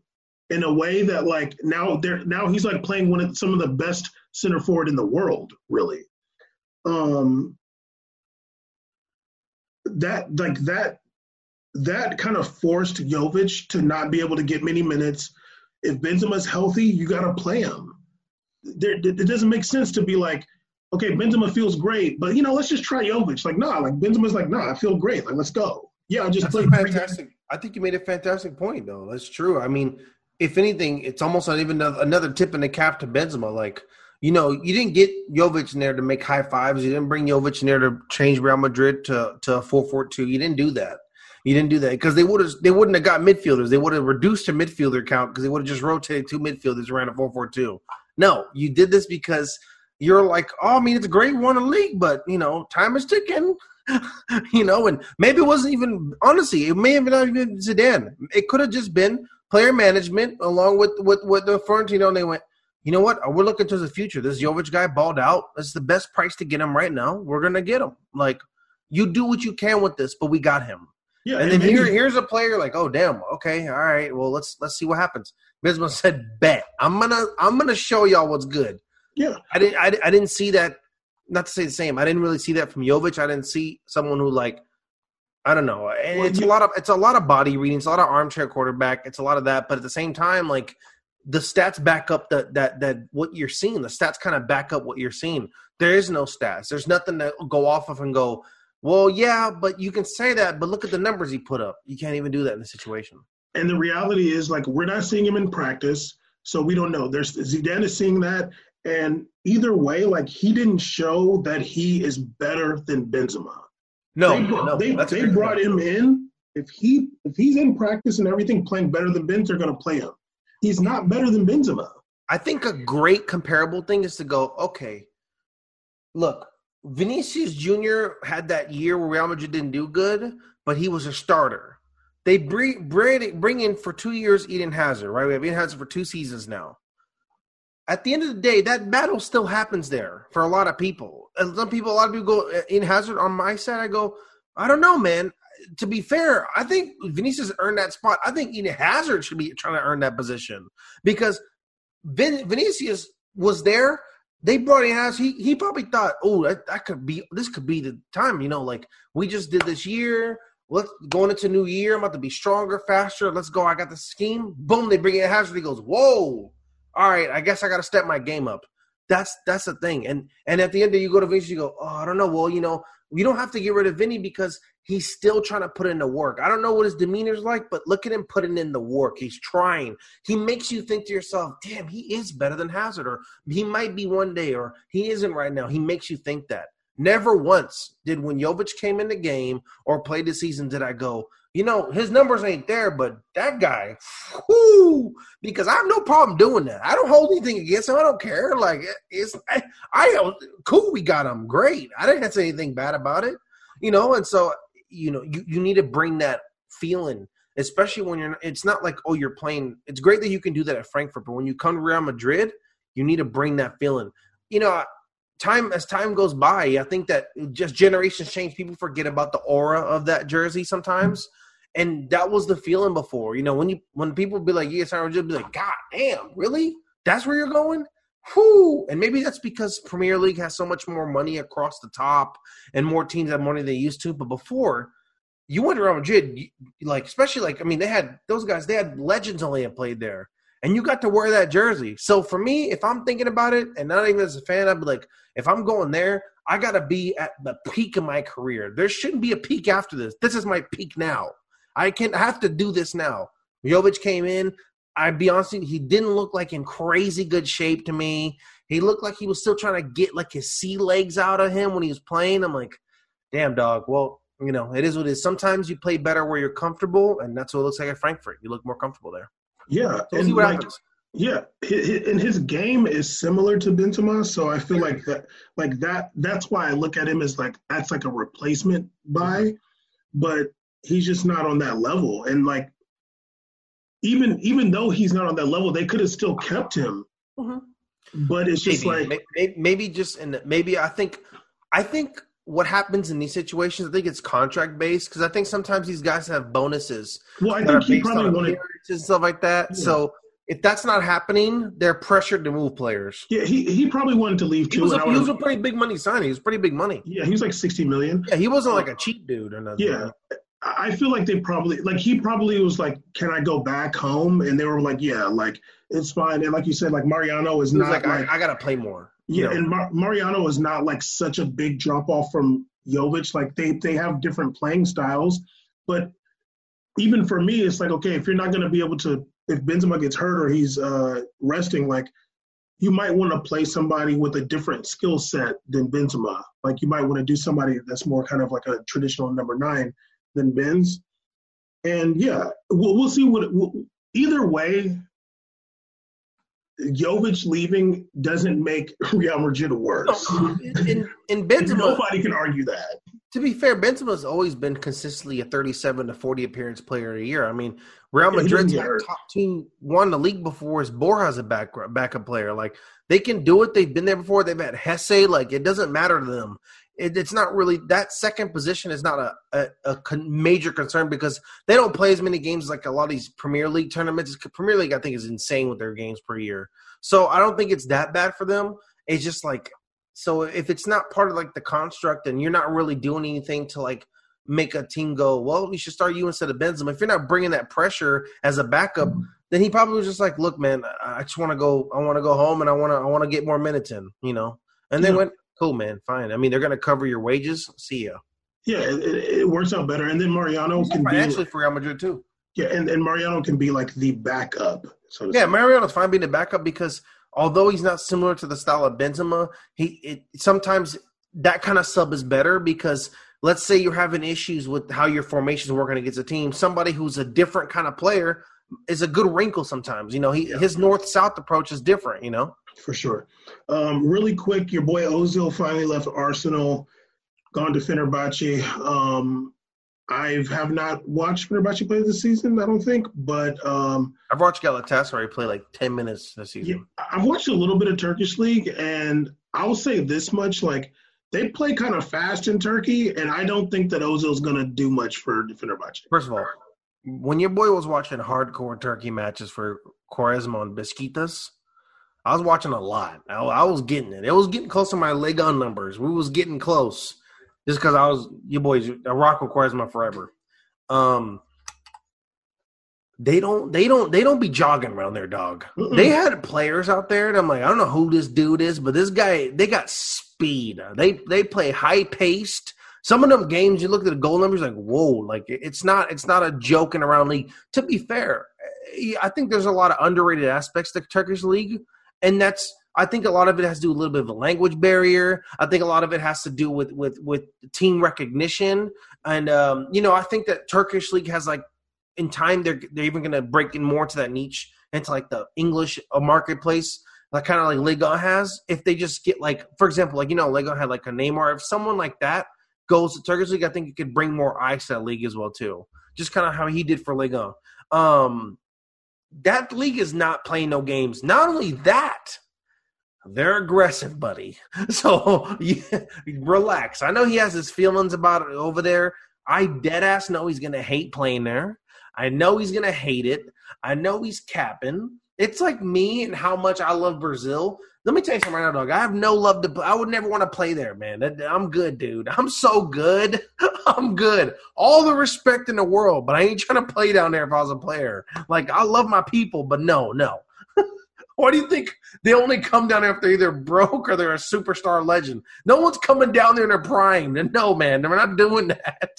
in a way that like now they're now he's like playing one of some of the best center forward in the world, really. Um, that like that that kind of forced Jovic to not be able to get many minutes. If Benzema's healthy, you got to play him. There, it doesn't make sense to be like, okay, Benzema feels great, but you know, let's just try Jovic. Like, nah, like Benzema's like, nah, I feel great. Like, let's go. Yeah, I just That's played. fantastic. I think you made a fantastic point, though. That's true. I mean, if anything, it's almost not even another tip in the cap to Benzema. Like, you know, you didn't get Jovic in there to make high fives. You didn't bring Jovic in there to change Real Madrid to to four four two. You didn't do that. You didn't do that because they would have they wouldn't have got midfielders. They would have reduced their midfielder count because they would have just rotated two midfielders around a four four two. No, you did this because you're like, oh, I mean, it's a great one a league, but you know, time is ticking. *laughs* you know, and maybe it wasn't even honestly, it may have not even Zidane. It could have just been player management along with with with the Florentino, and they went, you know what? We're looking to the future. This Jovic guy balled out. It's the best price to get him right now. We're gonna get him. Like, you do what you can with this, but we got him. Yeah, And then here, here's a player like, oh damn, okay, all right, well let's let's see what happens. Benzema said, bet I'm gonna I'm gonna show y'all what's good. yeah, I didn't I, I didn't see that. Not to say the same. I didn't really see that from Jovic. I didn't see someone who like I don't know. It's a lot of it's a lot of body reading. It's a lot of armchair quarterback. It's a lot of that. But at the same time, like the stats back up that that that what you're seeing. The stats kind of back up what you're seeing. There is no stats. There's nothing to go off of and go. Well, yeah, but you can say that. But look at the numbers he put up. You can't even do that in the situation. and the reality is like we're not seeing him in practice, so we don't know. There's Zidane is seeing that, and either way, like he didn't show that he is better than Benzema. No, they, no, they, they brought point. him in. If he if he's in practice and everything playing better than Benz, they're gonna play him. He's not better than Benzema. I think a great comparable thing is to go, okay, look, Vinicius Jr. had that year where Real Madrid didn't do good, but he was a starter. They bring, bring, bring in for two years Eden Hazard, right? We have Eden Hazard for two seasons now. At the end of the day, that battle still happens there for a lot of people. And some people, a lot of people go, uh, in Hazard on my side, I go, I don't know, man. To be fair, I think Vinicius earned that spot. I think Eden Hazard should be trying to earn that position because Vin, Vinicius was there. They brought in Hazard. He he probably thought, oh, that, that could be this could be the time. You know, like we just did this year. Let's going into new year. I'm about to be stronger, faster. Let's go. I got the scheme. Boom. They bring in Hazard. He goes, whoa. All right. I guess I got to step my game up. That's that's the thing. And and at the end, of you go to Vinicius. You go, oh, I don't know. Well, you know, we don't have to get rid of Vinny because he's still trying to put in the work. I don't know what his demeanor's like, but look at him putting in the work. He's trying. He makes you think to yourself, damn, he is better than Hazard, or he might be one day, or he isn't right now. He makes you think that. Never once did when Jovic came in the game or played the season did I go, you know, his numbers ain't there, but that guy, whoo, because I have no problem doing that. I don't hold anything against him. I don't care. Like it's, I, I cool. We got him. Great. I didn't say anything bad about it, you know. And so, you know, you, you need to bring that feeling, especially when you're. It's not like oh, you're playing. It's great that you can do that at Frankfurt, but when you come to Real Madrid, you need to bring that feeling. You know, time as time goes by, I think that just generations change. People forget about the aura of that jersey sometimes. And that was the feeling before. You know, when you when people be like, yes, I just be like, God damn, really? That's where you're going? Whoo! And maybe that's because Premier League has so much more money across the top and more teams have money than they used to. But before, you went Real Madrid, like especially like I mean, they had those guys. They had legends only have played there, and you got to wear that jersey. So for me, if I'm thinking about it, and not even as a fan, I'd be like, if I'm going there, I got to be at the peak of my career. There shouldn't be a peak after this. This is my peak now. I can have to do this now. Jovic came in. I'd be honest, he didn't look like in crazy good shape to me. He looked like he was still trying to get like his sea legs out of him when he was playing. I'm like, damn dog. Well, you know, it is what it is. Sometimes you play better where you're comfortable, and that's what it looks like at Frankfurt. You look more comfortable there. Yeah, so and like, yeah, and his game is similar to Benzema, so I feel like that, like that. That's why I look at him as like that's like a replacement buy, mm-hmm. but he's just not on that level. And like, even even though he's not on that level, they could have still kept him. Mm-hmm. But it's just maybe, like maybe, maybe just and maybe I think I think what happens in these situations, I think it's contract based because I think sometimes these guys have bonuses. Well, I think he probably wanted and stuff like that. Yeah. So if that's not happening, they're pressured to move players. Yeah, he, he probably wanted to leave too. He was, a, he was a pretty big money signing. He was pretty big money. Yeah, he was like sixty million. Yeah, he wasn't like a cheap dude or nothing. Yeah. I feel like they probably like he probably was like, "Can I go back home?" And they were like, "Yeah, like it's fine." And like you said, like Mariano is not like, like I, I got to play more. Yeah, know? and Mar- Mariano is not like such a big drop off from Jovic. Like they they have different playing styles, but even for me, it's like okay, if you're not going to be able to, if Benzema gets hurt or he's uh, resting, like you might want to play somebody with a different skill set than Benzema. Like you might want to do somebody that's more kind of like a traditional number nine than Benz. And yeah, we'll, we'll see what. We'll, either way, Jovic leaving doesn't make *laughs* Real Madrid worse. No, in, *laughs* Benzema, nobody can argue that. To be fair, Benzema's always been consistently a 37 to 40 appearance player a year. I mean, Real Madrid's yeah, top team won the league before is Borja's a back, backup player. Like they can do it. They've been there before. They've had Hesse. Like it doesn't matter to them. It, it's not really that second position is not a, a, a con- major concern because they don't play as many games like a lot of these Premier League tournaments. Premier League, I think, is insane with their games per year. So I don't think it's that bad for them. It's just like so if it's not part of like the construct and you're not really doing anything to like make a team go, well, we should start you instead of Benzema. If you're not bringing that pressure as a backup, then he probably was just like, look, man, I just want to go, I want to go home and I want to, I want to get more minutes in, you know. And they yeah. went, cool, man, fine. I mean, they're going to cover your wages. See ya. Yeah, it, it works out better. And then Mariano can be actually for Real Madrid too. Yeah, and, and Mariano can be like the backup. So yeah, Mariano's fine being the backup because although he's not similar to the style of Benzema, he it, sometimes that kind of sub is better because let's say you're having issues with how your formations working against a team. Somebody who's a different kind of player is a good wrinkle sometimes. You know, he, yeah. his north south approach is different. You know, for sure. Um, really quick, your boy Ozil finally left Arsenal, gone to Fenerbahce. Um, I have not watched Fenerbahce play this season. I don't think, but um, I've watched Galatasaray play like ten minutes this season. Yeah, I've watched a little bit of Turkish league, and I will say this much: like they play kind of fast in Turkey, and I don't think that Ozil's going to do much for Fenerbahce. First of all, when your boy was watching hardcore Turkey matches for Quaresma and Besiktas, I was watching a lot. I, I was getting it. It was getting close to my leg on numbers. We was getting close just because I was your boys. Ricardo Quaresma forever. Um, they don't, they don't, they don't be jogging around their dog. Mm-mm. They had players out there, and I'm like, I don't know who this dude is, but this guy, they got speed. They they play high paced. Some of them games, you look at the goal numbers, like whoa, like it's not, it's not a joking around league. To be fair, I think there's a lot of underrated aspects to Turkish league, and that's I think a lot of it has to do a little bit of a language barrier. I think a lot of it has to do with with with team recognition, and um, you know, I think that Turkish league has like in time they're they're even going to break in more to that niche into like the English uh, marketplace, like kind of like Liga has. If they just get like, for example, like you know, Liga had like a Neymar. If someone like that goes to Turkish league, I think it could bring more eyes to that league as well too. Just kind of how he did for Liga. Um, that league is not playing no games. Not only that they're aggressive, buddy. *laughs* So *laughs* yeah, relax. I know he has his feelings about it over there. I dead ass know he's gonna hate playing there. I know he's gonna hate it. I know he's capping. It's like me and how much I love Brazil. Let me tell you something right now, dog. I have no love to. I would never want to play there, man. I'm good, dude. I'm so good. *laughs* I'm good. All the respect in the world, but I ain't trying to play down there if I was a player. Like I love my people, but no, no. *laughs* Why do you think they only come down there if they're either broke or they're a superstar legend? No one's coming down there in their prime. No, man, we're not doing *laughs* that.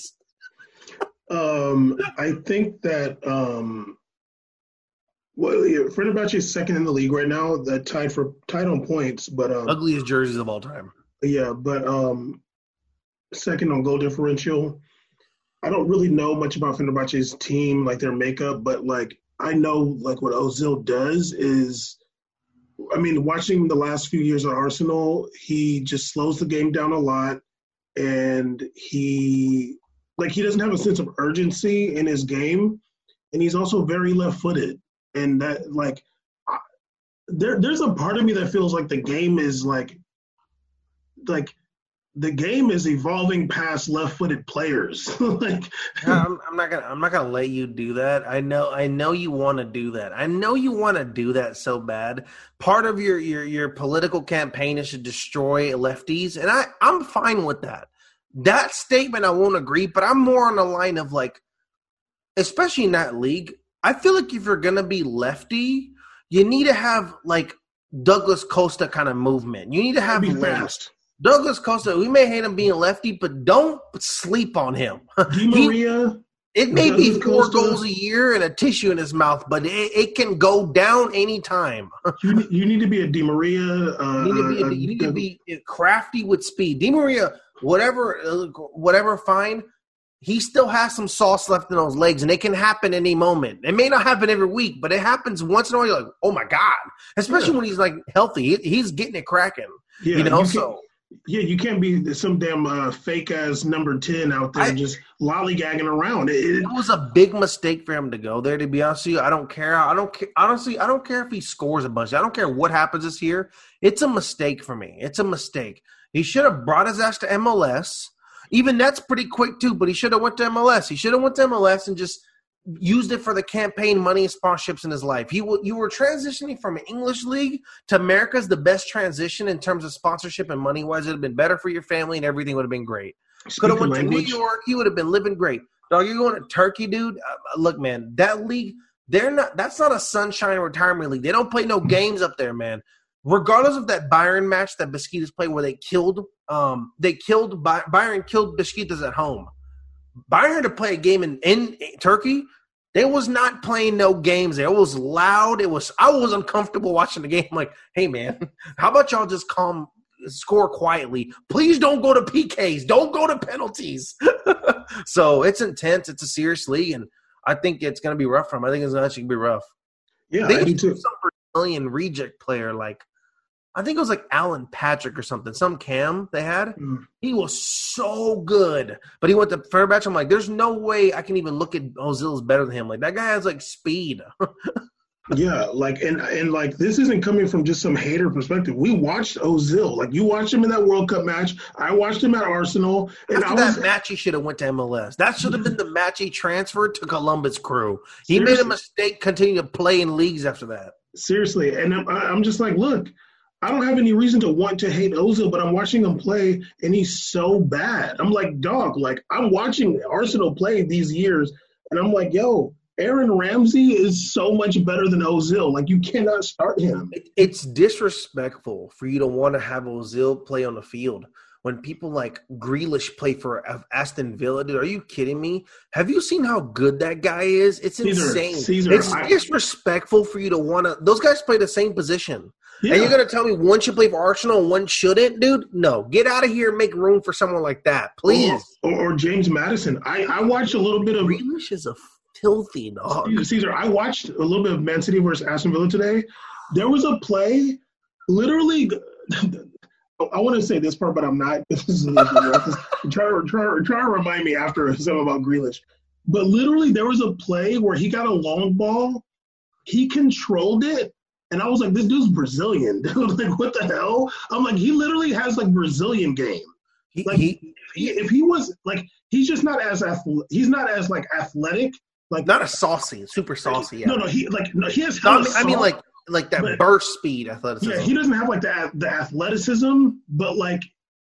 Um, I think that um, well, yeah, Fenerbahce is second in the league right now. That tied for tied on points, but um, ugliest jerseys of all time. Yeah, but um, second on goal differential. I don't really know much about Fenerbahce's team, like their makeup, but like I know like what Ozil does is I mean, watching the last few years at Arsenal, he just slows the game down a lot, and he like he doesn't have a sense of urgency in his game, and he's also very left-footed, and that like I, there there's a part of me that feels like the game is like like the game is evolving past left-footed players. *laughs* like, I'm, I'm, not gonna, I'm not gonna let you do that. I know, I know you want to do that. I know you want to do that so bad. Part of your your your political campaign is to destroy lefties, and I I'm fine with that. That statement I won't agree, but I'm more on the line of like, especially in that league. I feel like if you're gonna be lefty, you need to have like Douglas Costa kind of movement. You need to have fast. Douglas Costa, we may hate him being lefty, but don't sleep on him. Di *laughs* Maria. it may Douglas be four Costa. goals a year and a tissue in his mouth, but it, it can go down anytime. *laughs* you, you need to be a Di Maria. Uh, you need, to be, a, you need to be crafty with speed. Di Maria, whatever, uh, whatever, fine. He still has some sauce left in those legs, and it can happen any moment. It may not happen every week, but it happens once in a while. You're like, oh my god! Especially yeah. when he's like healthy, he's getting it cracking. Yeah, you know. You so yeah, you can't be some damn uh, fake ass number ten out there I, just lollygagging around. It, it, was a big mistake for him to go there. To be honest with you, I don't care. I don't care. Honestly, I don't care if he scores a bunch. I don't care what happens this year. It's a mistake for me. It's a mistake. He should have brought his ass to MLS. Even that's pretty quick too. But he should have went to MLS. He should have went to MLS and just used it for the campaign money and sponsorships in his life. He you were transitioning from an English league to America's the best transition in terms of sponsorship and money wise. It'd have been better for your family and everything would have been great. Could have went language. to New York. He would have been living great. Dog, you're going to Turkey, dude. Uh, look, man, that league. They're not. That's not a sunshine retirement league. They don't play no *laughs* games up there, man. Regardless of that Bayern match that Besiktas played, where they killed, um, they killed Bayern killed Besiktas at home. Bayern to play a game in, in Turkey they was not playing no games there. It was loud. It was I was uncomfortable *laughs* watching the game. I'm like, hey man, *laughs* how about y'all just calm score quietly? Please don't go to PKs. Don't go to penalties. *laughs* so it's intense. It's a serious league, and I think it's gonna be rough for him. I think it's actually gonna be rough. Yeah, they I do too. Some Brazilian reject player like I think it was like Alan Patrick or something, some cam they had. Mm. He was so good, but he went to Fenerbahce. I'm like, there's no way I can even look at Ozil's better than him. Like that guy has like speed. *laughs* yeah, like and and like this isn't coming from just some hater perspective. We watched Ozil. Like you watched him in that World Cup match. I watched him at Arsenal. And After was, that match, he should have went to MLS. That should have been the match he transferred to Columbus Crew. He seriously. made a mistake. Continue to play in leagues after that. Seriously, and I'm, I'm just like, look I don't have any reason to want to hate Ozil, but I'm watching him play and he's so bad. I'm like, dog, like I'm watching Arsenal play these years and I'm like, yo, Aaron Ramsey is so much better than Ozil. Like you cannot start him. It's disrespectful for you to want to have Ozil play on the field when people like Grealish play for uh, Aston Villa. Dude, are you kidding me? Have you seen how good that guy is? It's insane. Caesar, it's I, disrespectful for you to want to. Those guys play the same position. Yeah. And you're gonna tell me one should play for Arsenal and one shouldn't, dude? No, get out of here and make room for someone like that, please. Or, or, or James Maddison. I I watched a little bit of Grealish is a filthy dog. Caesar, I watched a little bit of Man City versus Aston Villa today. There was a play, literally. *laughs* Oh, I want to say this part, but I'm not. *laughs* This is try, try, try to remind me after some about Grealish. But literally, there was a play where he got a long ball, he controlled it, and I was like, this dude's Brazilian. dude. *laughs* like, what the hell? I'm like, he literally has like Brazilian game. Like, he He, if he was like, he's just not as athle- he's not as like athletic. Like not a saucy, super saucy. Yeah. No, no, he like no, he has. No, I mean, I mean like like that But- burst speed athleticism. Yeah, he doesn't have like the the athleticism, but like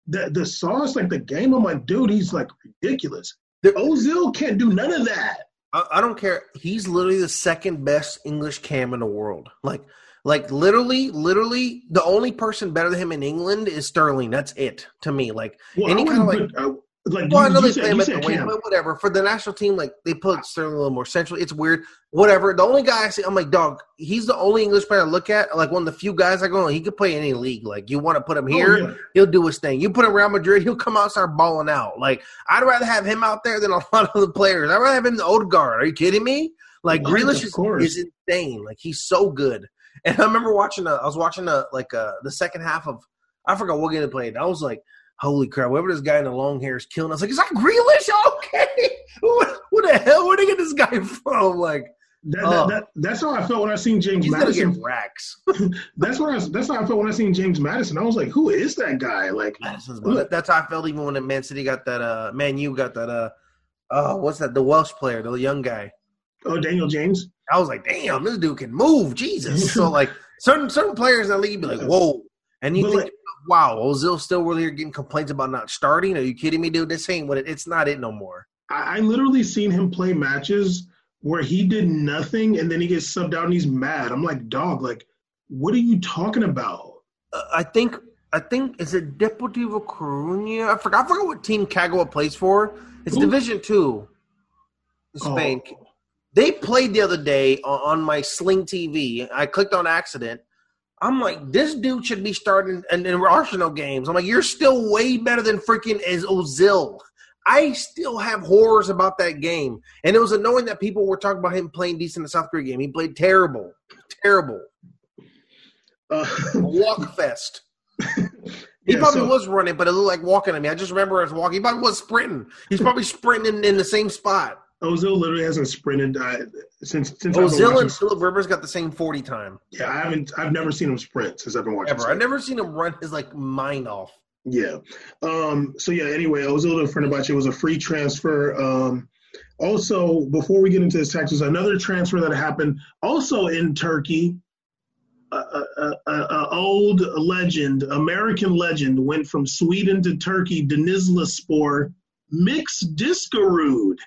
the the sauce, like the game. I'm like, dude, he's like ridiculous. There- Ozil can't do none of that. I, I don't care. He's literally the second best English cam in the world. Like, like literally, literally, the only person better than him in England is Sterling. That's it to me. Like, Well, Any kinda wouldn't put, uh, like well, I know you they play him at the wing, but whatever. For the national team, like they put Sterling a little more central. It's weird. Whatever. The only guy I see, I'm like, dog. He's the only English player I look at. Like one of the few guys I go, he could play any league. Like you want to put him here, Oh, yeah. he'll do his thing. You put him Real Madrid, he'll come out and start balling out. Like I'd rather have him out there than a *laughs* lot of the players. I'd rather have him than Odegaard. Are you kidding me? Like What? Grealish is, is insane. Like he's so good. And I remember watching. A, I was watching a like a, the second half of I forgot what game they played. I was like, holy crap! Whatever this guy in the long hair is killing. I was like, is that Grealish? *laughs* Okay, what, what the hell? Where did they get this guy from? Like That, Oh. that, that, that's how I felt when I seen James he's Maddison. get racks. *laughs* *laughs* That's what I, that's how I felt when I seen James Maddison. I was like, who is that guy? Like, that- That's how I felt even when Man City got that. Uh, Man U got that. Uh, oh, what's that? The Welsh player, the young guy. oh, Daniel James. I was like, damn, this dude can move. Jesus. so like certain certain players in the league be like, whoa. And you But, think, like- wow, Ozil's still really here getting complaints about not starting? Are you kidding me, dude? This ain't what it, it's not it no more. I, I literally seen him play matches where he did nothing and then he gets subbed out and he's mad. I'm like, dog, like, what are you talking about? Uh, I think I think is it Deportivo Coruña? I forgot I forgot what team Kagawa plays for. It's Who? Division Two, in Spain. Oh. They played the other day on, on my Sling TV. I clicked on accident. I'm like, this dude should be starting in, in Arsenal games. I'm like, you're still way better than freaking as Ozil. I still have horrors about that game, and it was annoying that people were talking about him playing decent in the South Korea game. He played terrible, terrible, Uh, *laughs* walk fest. He yeah, probably so- was running, but it looked like walking to me. I just remember us walking. He probably was sprinting. He's probably sprinting in, in the same spot. Ozil literally hasn't sprinted uh, since since Ozil and Philip Rivers got the same forty time Yeah, I haven't. I've never seen him sprint since I've been watching. ever. I've never seen him run his like mind off. Yeah. Um, so yeah. Anyway, Ozil to Fenerbahce was a free transfer. Um, also, before we get into this there's another transfer that happened also in Turkey. A, a, a, a old legend, American legend, went from Sweden to Turkey. Denizlispor, Mix Diskerud.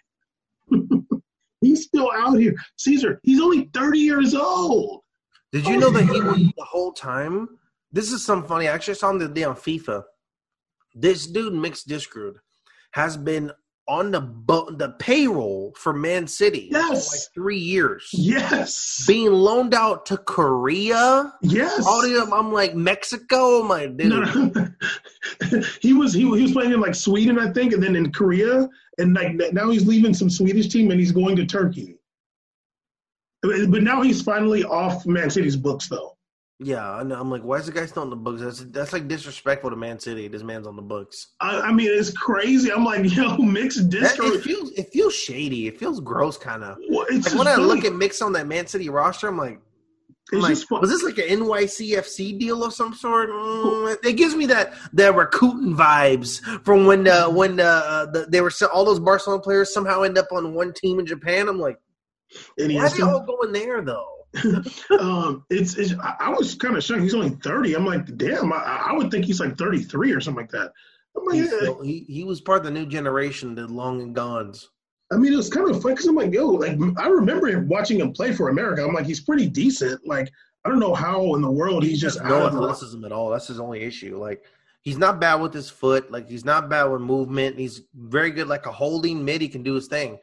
He's still out here. Caesar, he's only 30 years old. Did you oh, know that he was the whole time? This is some funny. I actually saw him the day on FIFA. This dude, Mix Diskerud, has been on the bu- the payroll for Man City Yes. for like three years, Yes. being loaned out to Korea. Yes. All the I'm like Mexico. Like, dude, No, no. *laughs* he was he, he was playing in like Sweden, I think, and then in Korea, and like now he's leaving some Swedish team and he's going to Turkey. But now he's finally off Man City's books, though. Yeah, I know. I'm like, why is the guy still on the books? That's that's like disrespectful to Man City. This man's on the books. I, I mean, it's crazy. I'm like, yo, mixed That, disco. it feels it feels shady. It feels gross, kind of. Like when I look at Mix on that Man City roster, I'm like, I'm like, was this like an NYCFC deal of some sort? Mm, it gives me that that Rakuten vibes from when uh, when uh, the, they were all those Barcelona players somehow end up on one team in Japan. I'm like, And why are they all going there though? *laughs* um, it's, it's I, was kind of shocked. He's only 30. I'm like, damn. I, I would think he's like 33 or something like that. Like, yeah. still- he he was part of the new generation, the long and gones. I mean, it was kind of fun because I'm like, yo, like I remember watching him play for America. I'm like, he's pretty decent. Like, I don't know how in the world he's just no athleticism at all. That's his only issue. Like he's not bad with his foot. Like he's not bad with movement. He's very good, like a holding mid. He can do his thing,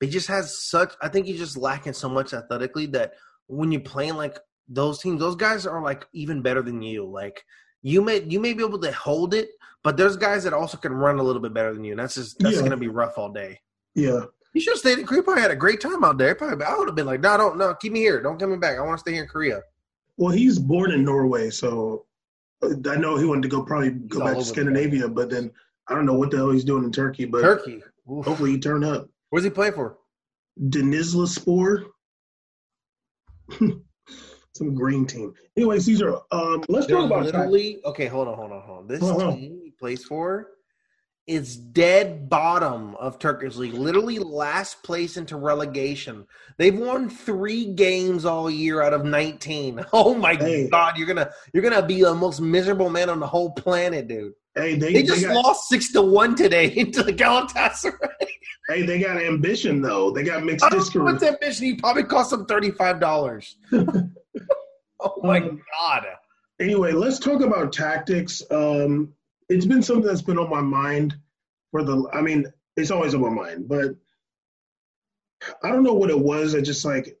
but he just has such. I think he's just lacking so much athletically that when you're playing like those teams, those guys are like even better than you. Like you may you may be able to hold it, but there's guys that also can run a little bit better than you. And that's just that's Yeah. gonna be rough all day. Yeah. You should have stayed in Korea. Probably had a great time out there. Probably I would have been like, no, don't no, keep me here. Don't come back. I want to stay here in Korea. Well, he's born in Norway, so uh, I know he wanted to go probably go all back to Scandinavia, but then I don't know what the hell he's doing in Turkey. But Turkey. Oof. hopefully he turn up. Where's he play for? Denizlispor. *laughs* some green team. Anyway, Caesar, um, let's They're talk about literally okay. Hold on, hold on, hold on. This Hold on. team he plays for is dead bottom of Turkish league, literally last place into relegation. They've won three games all year out of nineteen. *laughs* Oh my Hey. god, you're gonna you're gonna be the most miserable man on the whole planet, dude. Hey, they, They just got, lost six to one today *laughs* into the Galatasaray. Hey, they got ambition though. They got mixed I don't know what's mission? He probably cost them thirty five dollars. *laughs* oh my Um, god. Anyway, let's talk about tactics. Um, it's been something that's been on my mind for the. I mean, it's always on my mind, but I don't know what it was. I just like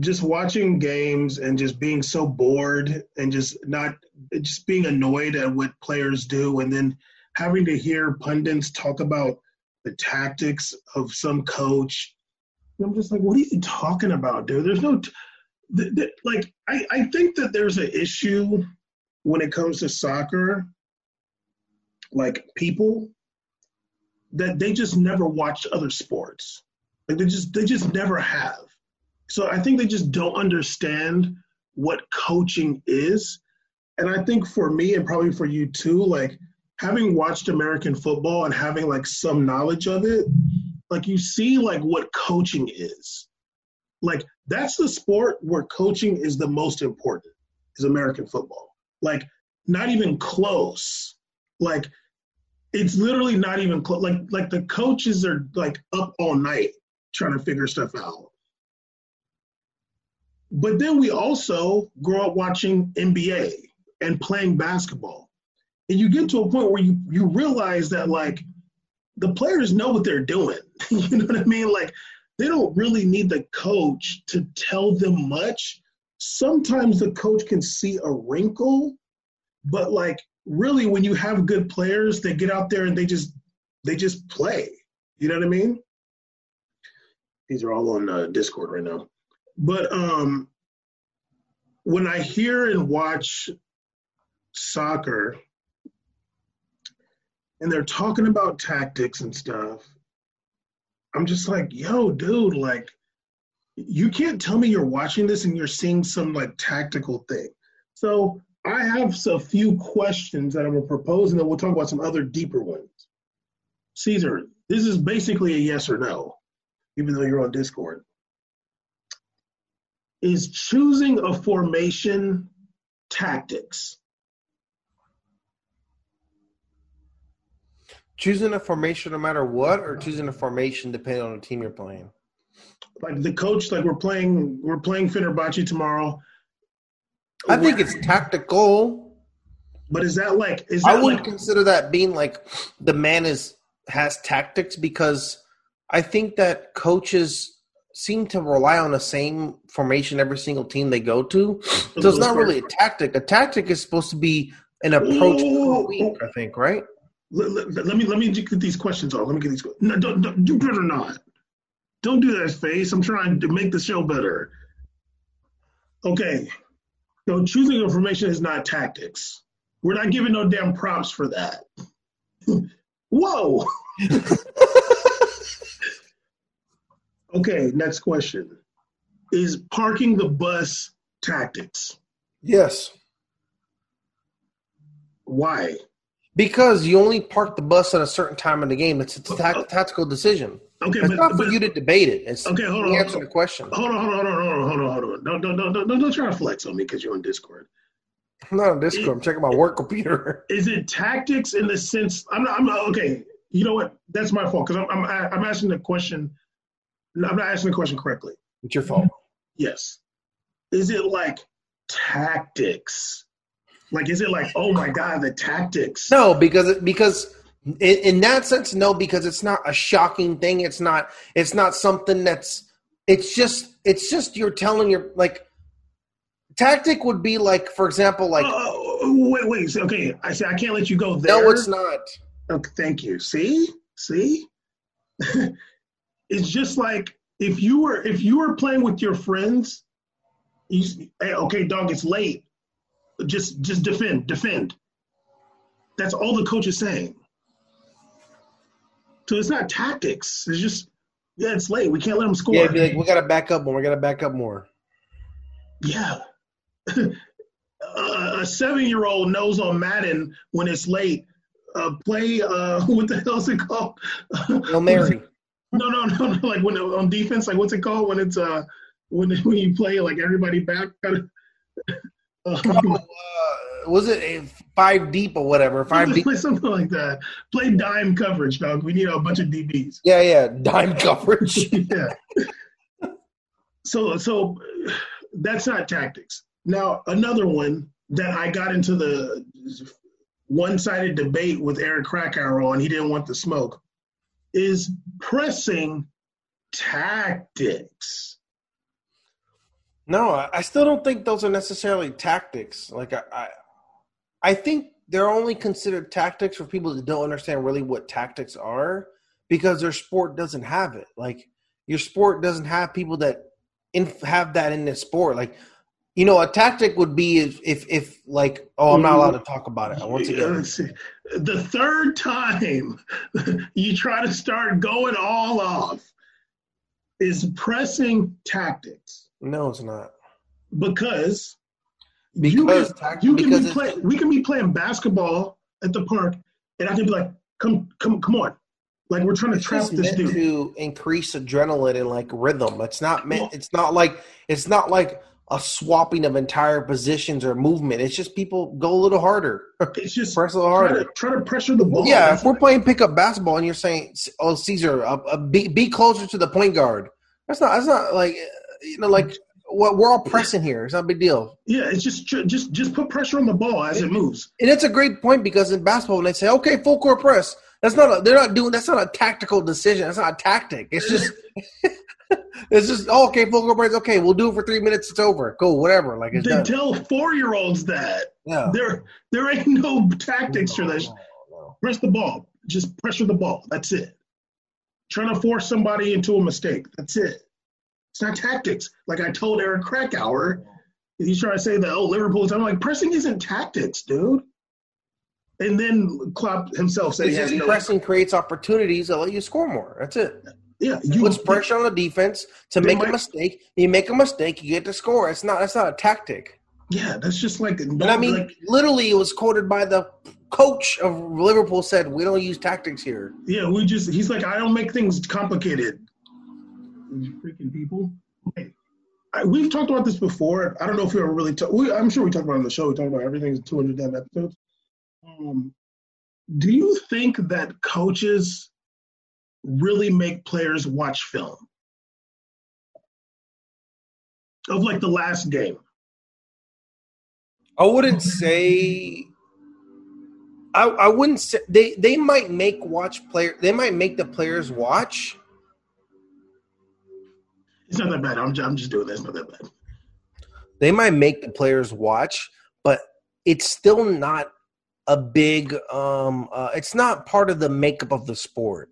just watching games and just being so bored and just not just being annoyed at what players do, and then having to hear pundits talk about the tactics of some coach. I'm just like, what are you talking about, dude? There's no. Th- th- like I, I think that there's an issue when it comes to soccer like people that they just never watch other sports like they just they just never have so i think they just don't understand what coaching is and i think for me and probably for you too like having watched american football and having like some knowledge of it like you see like what coaching is like that's the sport where coaching is the most important is American football. Like not even close. Like it's literally not even close. Like like the coaches are like up all night trying to figure stuff out. But then we also grow up watching NBA and playing basketball. And you get to a point where you you realize that like the players know what they're doing. *laughs* you know what I mean? Like they don't really need the coach to tell them much. Sometimes the coach can see a wrinkle, but like really when you have good players, they get out there and they just they just play. You know what I mean? These are all on uh, Discord right now. But um when I hear and watch soccer and they're talking about tactics and stuff, I'm just like, yo, dude, like, you can't tell me you're watching this and you're seeing some like tactical thing. So I have a few questions that I'm gonna propose, and then we'll talk about some other deeper ones. Caesar, this is basically a yes or no, even though you're on Discord. Is choosing a formation tactics? Choosing a formation no matter what, or choosing a formation depending on the team you're playing. Like the coach, like we're playing, we're playing Fenerbahce tomorrow. I think it's tactical. But is that like is I that wouldn't like consider that being like the man is has tactics because I think that coaches seem to rely on the same formation every single team they go to. Mm-hmm. So it's not really a tactic. A tactic is supposed to be an approach per week, I think, right? let, let- let me let me get these questions off. Let me get these. No, don't, don't you better not. Don't do that face. I'm trying to make the show better. Okay. So choosing information is not tactics. We're not giving no damn props for that. *laughs* Whoa. *laughs* okay, next question. Is parking the bus tactics? Yes. Why? Because you only park the bus at a certain time in the game. It's a oh, tac- oh. tactical decision. Okay, It's but, not for but you to debate it. It's Okay, hold on. answer the question. hold on, hold on, hold on, hold on, hold on, hold on. Don't, don't, don't, don't, don't try to flex on me because you're on Discord. I'm not on Discord. I'm checking my work computer. *laughs* Is it tactics in the sense? I'm not. I'm not. Okay. You know what? That's my fault because I'm, I'm. I'm asking the question. I'm not asking the question correctly. It's your fault. Yes. Is it like tactics? Like, is it like, oh my god, the tactics? No, because because in, in that sense, no, because it's not a shocking thing. It's not. It's not something that's. It's just. It's just you're telling your like. Tactic would be like, for example, like Oh, oh, oh wait, wait. Okay, I say I can't let you go there. no, it's not. Okay, thank you. See, see, *laughs* it's just like if you were if you were playing with your friends. You, hey, okay, dog, it's late. Just just defend, defend. That's all the coach is saying. So it's not tactics. It's just yeah, it's late. We can't let them score. Yeah, be like we got to back up more. We got to back up more. Yeah. *laughs* a seven year old knows on Madden when it's late. Uh, play uh, *laughs* what the hell is it called? Hail Mary. *laughs* no, no, *laughs* no, no. Like when on defense, like what's it called when it's uh when *laughs* when you play like everybody back kind *laughs* of. Uh, was it a five deep or whatever? Five deep, something like that. Play dime coverage, dog. We need a bunch of DBs. Yeah, yeah, dime coverage. yeah. So, so that's not tactics. Now, another one that I got into the one-sided debate with Eric Krakauer on, he didn't want the smoke, is pressing tactics. No, I still don't think those are necessarily tactics. Like I, I, I think they're only considered tactics for people that don't understand really what tactics are because their sport doesn't have it. Like your sport doesn't have people that in, have that in the sport. Like you know, a tactic would be if, if, if like, oh, I'm not allowed to talk about it. Once again, the third time *laughs* you try to start going all off is pressing tactics. No, it's not. Because because you can, you can because be play, we can be playing basketball at the park, and I can be like, "Come, come, come on!" Like we're trying to trap this dude to increase adrenaline and like rhythm. It's not meant. It's not like it's not like a swapping of entire positions or movement. It's just people go a little harder. It's just *laughs* press a little harder. Try to, try to pressure the ball. Yeah, That's if we're playing pickup basketball and you're saying, "Oh, Caesar, uh, uh, be be closer to the point guard," that's not. That's not like you know, like what we're all pressing here. It's not a big deal. Yeah, it's just just just put pressure on the ball as it, it moves. And it's a great point because in basketball, when they say, "Okay, full court press," that's not a, they're not doing. That's not a tactical decision. That's not a tactic. It's just. *laughs* *laughs* it's just oh, okay, full court. Okay, we'll do it for three minutes. It's over. Cool, whatever. Like it's they done. tell four year olds that. Yeah. There, there ain't no tactics no, for this. No, no. Press the ball. Just pressure the ball. That's it. Trying to force somebody into a mistake. That's it. It's not tactics. Like I told Eric Krakauer, he's trying to say that oh Liverpool's. I'm like pressing isn't tactics, dude. And then Klopp himself said he has no pressing creates opportunities that let you score more. That's it. Yeah, you puts pressure on the defense to make might, a mistake. You make a mistake, you get to score. It's not. It's not a tactic. Yeah, that's just like. and I mean, like, literally, it was quoted by the coach of Liverpool said, "We don't use tactics here." Yeah, we just. He's like, I don't make things complicated freaking people. I, we've talked about this before. I don't know if we ever really talked. I'm sure we talked about it on the show. We talked about everything's 200 damn episodes. Um, do you think that coaches really make players watch film of like the last game? I wouldn't say. I, I wouldn't say they, they might make watch player they might make the players watch it's not that bad. I'm just, I'm just doing this. It's not that bad. They might make the players watch, but it's still not a big. Um, uh, it's not part of the makeup of the sport.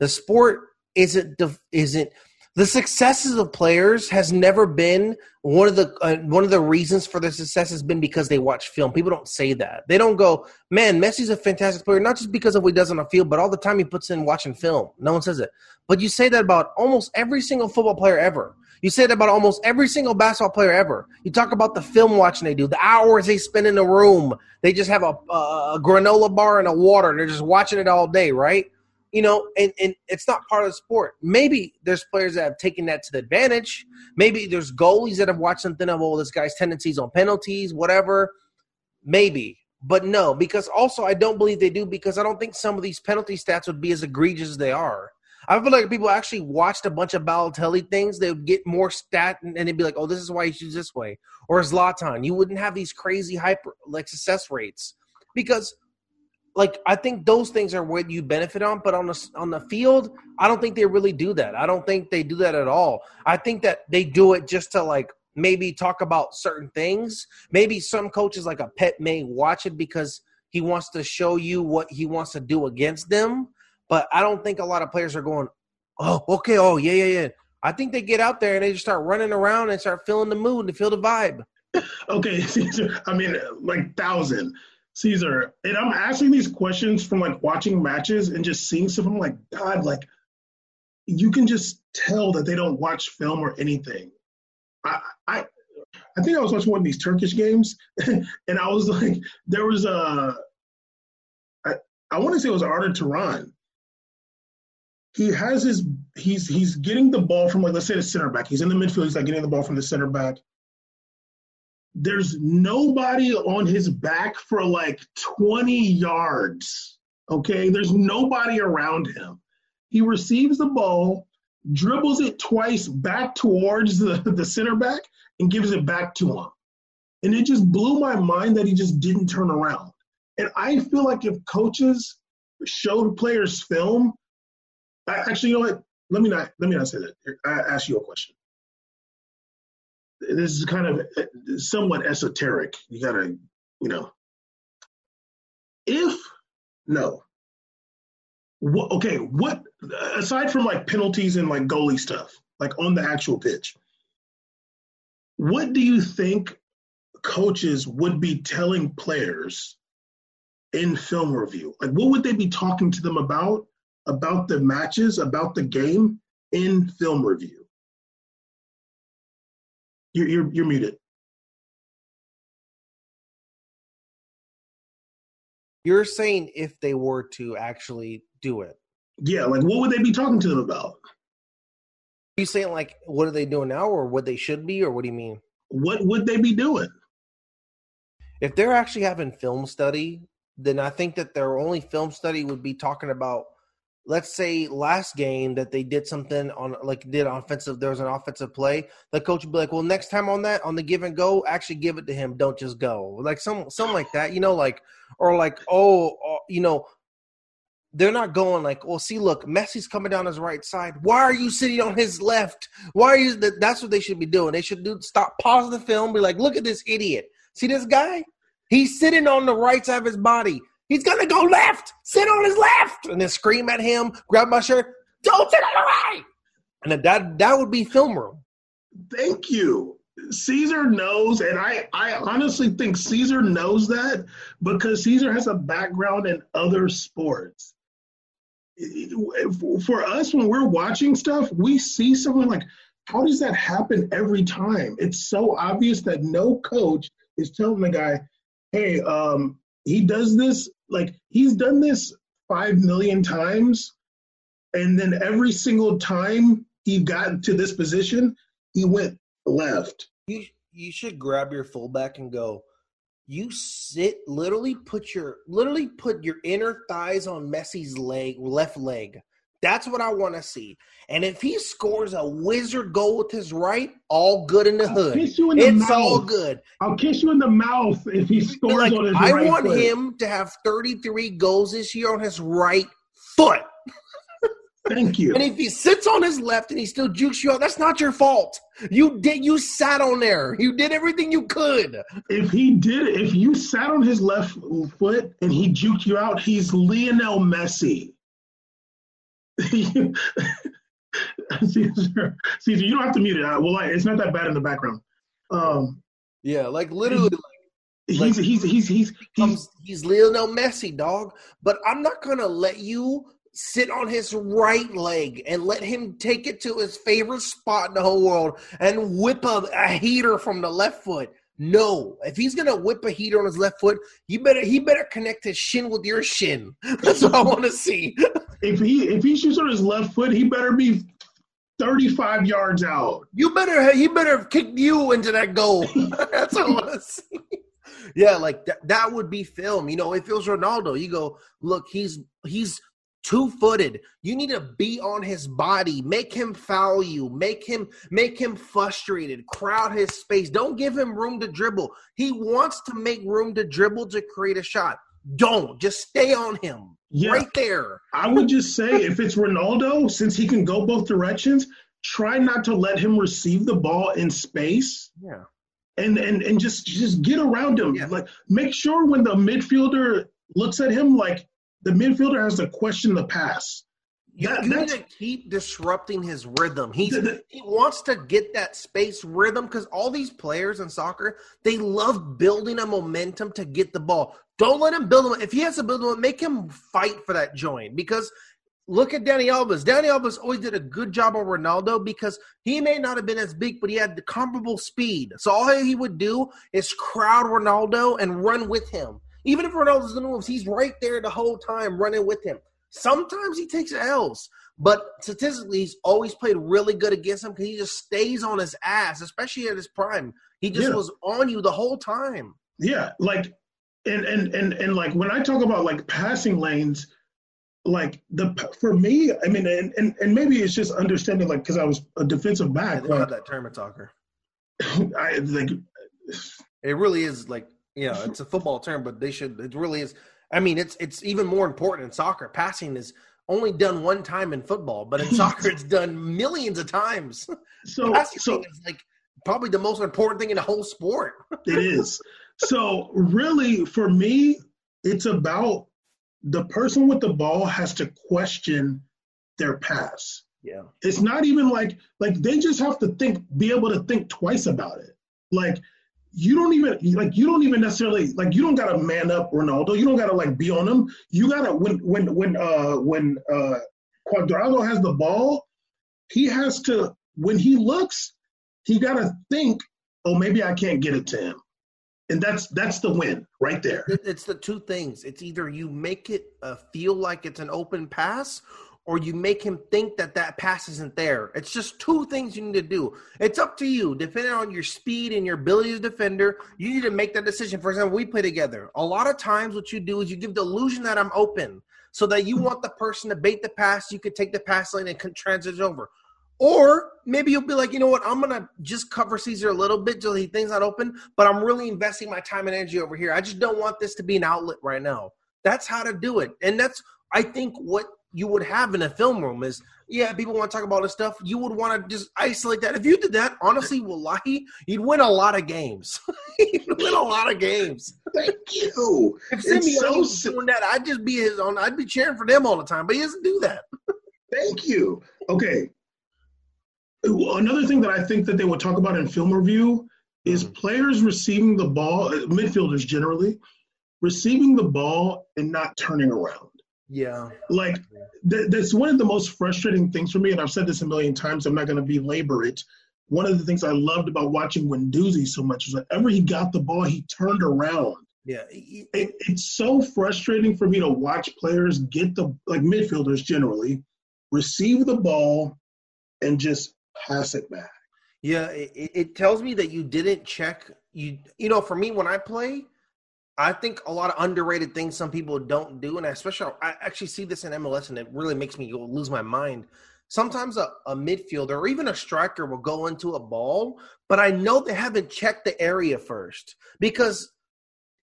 The sport isn't isn't the successes of players has never been one of the uh, one of the reasons for their success has been because they watch film. People don't say that. They don't go, "Man, Messi's a fantastic player," not just because of what he does on the field, but all the time he puts in watching film. No one says it. But you say that about almost every single football player ever. You say that about almost every single basketball player ever. You talk about the film watching they do, the hours they spend in the room. They just have a, a, granola bar and a water. They're just watching it all day, right? You know, and, and it's not part of the sport. Maybe there's players that have taken that to the advantage. Maybe there's goalies that have watched something of, oh, this guy's tendencies on penalties, whatever. Maybe. But no, because also I don't believe they do because I don't think some of these penalty stats would be as egregious as they are. I feel like people actually watched a bunch of Balotelli things, they would get more stat and, and they'd be like, oh, this is why he shoots this way. Or Zlatan. You wouldn't have these crazy hyper like success rates because like I think those things are what you benefit on, but on the on the field, I don't think they really do that. I don't think they do that at all. I think that they do it just to like maybe talk about certain things. Maybe some coaches like a pet may watch it because he wants to show you what he wants to do against them. But I don't think a lot of players are going, "Oh, okay, oh yeah, yeah, yeah." I think they get out there and they just start running around and start feeling the mood and feel the vibe. *laughs* Okay, *laughs* I mean, like thousand Caesar, and I'm asking these questions from like watching matches and just seeing stuff. I'm like, God, like you can just tell that they don't watch film or anything. I, I I think I was watching one of these Turkish games, *laughs* and I was like, there was a, I, I want to say it was Arda Turan. He has his, he's he's getting the ball from like let's say the center back. He's in the midfield. He's like getting the ball from the center back. There's nobody on his back for like 20 yards. Okay, there's nobody around him. He receives the ball, dribbles it twice back towards the, *laughs* the center back, and gives it back to him. And it just blew my mind that he just didn't turn around. And I feel like if coaches showed players film, I, actually, you know what? Let me not let me not say that. I ask you a question. This is kind of uh, somewhat esoteric. You gotta, you know, if no, what, okay, what aside from like penalties and like goalie stuff, like on the actual pitch, what do you think coaches would be telling players in film review? Like, what would they be talking to them about, about the matches, about the game in film review? You're, you're, you're muted. You're saying if they were to actually do it. Yeah, like what would they be talking to them about? Are you saying like what are they doing now or what they should be or what do you mean? What would they be doing? If they're actually having film study, then I think that their only film study would be talking about let's say last game that they did something on like did offensive there was an offensive play the coach would be like well next time on that on the give and go actually give it to him don't just go like some something like that you know like or like oh uh, you know they're not going like, well, see, look, Messi's coming down his right side. Why are you sitting on his left? Why are you? That's what they should be doing. They should do stop, pause the film, be like, look at this idiot. See this guy? He's sitting on the right side of his body. He's gonna go left. Sit on his left, and then scream at him, grab my shirt. Don't sit on the right. And that that would be film room. Thank you. Caesar knows, and I, I honestly think Caesar knows that because Caesar has a background in other sports for us when we're watching stuff, we see someone like, how does that happen every time? It's so obvious that no coach is telling the guy, hey, um, he does this, like he's done this five million times, and then every single time he got to this position, he went left. You you should grab your fullback and go, you sit literally put your literally put your inner thighs on Messi's leg left leg. That's what I want to see. And if he scores a wizard goal with his right, all good in the hood. In the it's mouth. all good. I'll kiss you in the mouth if he scores like, on his right. I right want foot. him to have 33 goals this year on his right foot. Thank you. And if he sits on his left and he still jukes you out, that's not your fault. You did. You sat on there. You did everything you could. If he did, if you sat on his left foot and he juked you out, he's Lionel Messi. *laughs* Caesar, Caesar, you don't have to mute it. Uh, well, it's not that bad in the background. Um, yeah, like literally. He's, like, he's, he's, he's, he's, he's, he's Lionel Messi, dog. But I'm not gonna let you sit on his right leg and let him take it to his favorite spot in the whole world and whip a, a heater from the left foot. No, if he's gonna whip a heater on his left foot, you better he better connect his shin with your shin. *laughs* That's what I want to see. if he if he shoots on his left foot, he better be 35 yards out. You better he better kick you into that goal. *laughs* That's what I want to see. Yeah, like that, that would be film. You know, if it was Ronaldo, you go, look, he's he's two footed. You need to be on his body, make him foul you, make him make him frustrated, crowd his space. Don't give him room to dribble. He wants to make room to dribble to create a shot. Don't just stay on him yeah. right there. I would just say *laughs* if it's Ronaldo, since he can go both directions, try not to let him receive the ball in space. Yeah. And and and just just get around him. Yeah. Like make sure when the midfielder looks at him like the midfielder has to question the pass. You, that, need to keep disrupting his rhythm. He's the, the, he wants to get that space rhythm because all these players in soccer they love building a momentum to get the ball. Don't let him build them. If he has to build them, make him fight for that joint because look at Dani Alves. Dani Alves always did a good job on Ronaldo because he may not have been as big, but he had the comparable speed. So all he would do is crowd Ronaldo and run with him. Even if Ronaldo's in the moves, he's right there the whole time running with him. Sometimes he takes L's, but statistically, he's always played really good against him because he just stays on his ass, especially at his prime. He just Yeah. was on you the whole time. Yeah, like and and and and like when I talk about like passing lanes, like the for me, I mean, and and, and maybe it's just understanding like because I was a defensive back, don't have like that term soccer. *laughs* I like It really is like you know, it's a football term, but they should. It really is. I mean, it's it's even more important in soccer. Passing is only done one time in football, but in *laughs* soccer, it's done millions of times. so *laughs* Passing so is like probably the most important thing in the whole sport. *laughs* it is. So really, for me, it's about the person with the ball has to question their pass. Yeah, it's not even like like they just have to think be able to think twice about it like you don't even like you don't even necessarily like you don't gotta man up ronaldo. You don't gotta like be on him. You gotta when when when uh when uh Cuadrado has the ball he has to when he looks he gotta think oh maybe i can't get it to him. And that's that's the win right there. It's the two things. It's either you make it uh, feel like it's an open pass, or you make him think that that pass isn't there. It's just two things you need to do. It's up to you, depending on your speed and your ability as a defender. You need to make that decision. For example, we play together. A lot of times, what you do is you give the illusion that I'm open, so that you want the person to bait the pass. You could take the pass lane and transit over. Or maybe you'll be like, you know what, I'm gonna just cover Caesar a little bit till he thinks not open, but I'm really investing my time and energy over here. I just don't want this to be an outlet right now. That's how to do it. And that's I think what you would have in a film room is yeah, people want to talk about this stuff. You would want to just isolate that. If you did that, honestly, wallahi, you'd win a lot of games. *laughs* you'd win a lot of games. thank you If It's Simeone so was doing that, I'd just be his own. I'd be cheering for them all the time, but he doesn't do that. Thank you. Okay. Another thing that I think that they would talk about in film review is Mhm. players receiving the ball, midfielders generally, receiving the ball and not turning around. Yeah. Like th- that's one of the most frustrating things for me, and I've said this a million times. I'm not going to belabor it. One of the things I loved about watching Guendouzi so much is whenever he got the ball, he turned around. Yeah. It, it's so frustrating for me to watch players get the like midfielders generally receive the ball and just pass it back. Yeah, it, it- it tells me that you didn't check. You you know, for me when I play, I think a lot of underrated things some people don't do, and especially I actually see this in MLS, and it really makes me lose my mind. Sometimes a, a midfielder or even a striker will go into a ball, but I know they haven't checked the area first because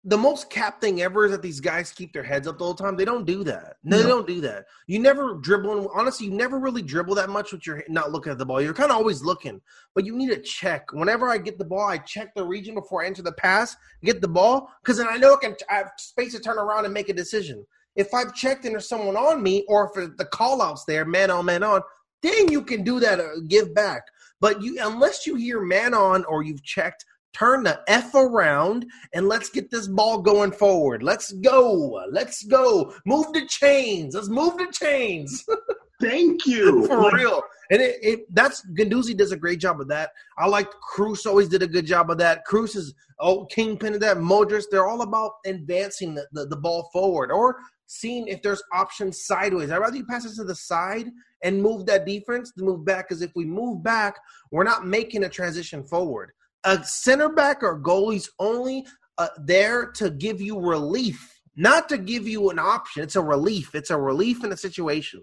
the most cap thing ever is that these guys keep their heads up the whole time. They don't do that. No, they don't do that. You never dribble. Honestly, you never really dribble that much with your not looking at the ball. You're kind of always looking, but you need to check. Whenever I get the ball, I check the region before I enter the pass, get the ball, because then I know I can. I have space to turn around and make a decision. If I've checked and there's someone on me, or if the call outs there, man on, man on, then you can do that. Uh, give back. But you, unless you hear man on or you've checked, turn the f around and let's get this ball going forward. Let's go. Let's go. Move the chains. Let's move the chains. *laughs* Thank you. For Like, real. And it, it that's Guendouzi does a great job of that. I like Kroos always did a good job of that. Kroos is oh kingpin of that. Modric, they're all about advancing the, the, the ball forward or seeing if there's options sideways. I'd rather you pass it to the side and move that defense to move back. Because if we move back, we're not making a transition forward. A center back or goalie's only uh, there to give you relief, not to give you an option. It's a relief. It's a relief in a situation.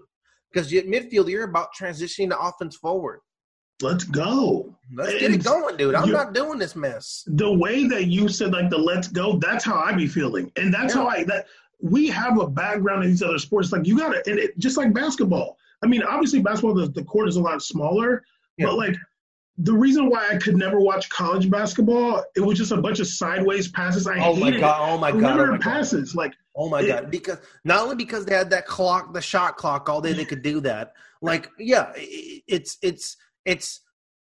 Because at midfield, you're about transitioning the offense forward. let's go. Let's get it going, dude. I'm you- not doing this mess. The way that you said like the let's go, that's how I be feeling. And that's Yeah. how I that we have a background in these other sports. Like you gotta and it just like basketball. I mean, obviously basketball the, the court is a lot smaller, Yeah. but like the reason why I could never watch college basketball, it was just a bunch of sideways passes. I Oh my god! Oh my it. god! Oh my god! passes. Like Oh my It- god! Because not only because they had that clock, the shot clock all day, they could do that. Like, yeah, it's it's it's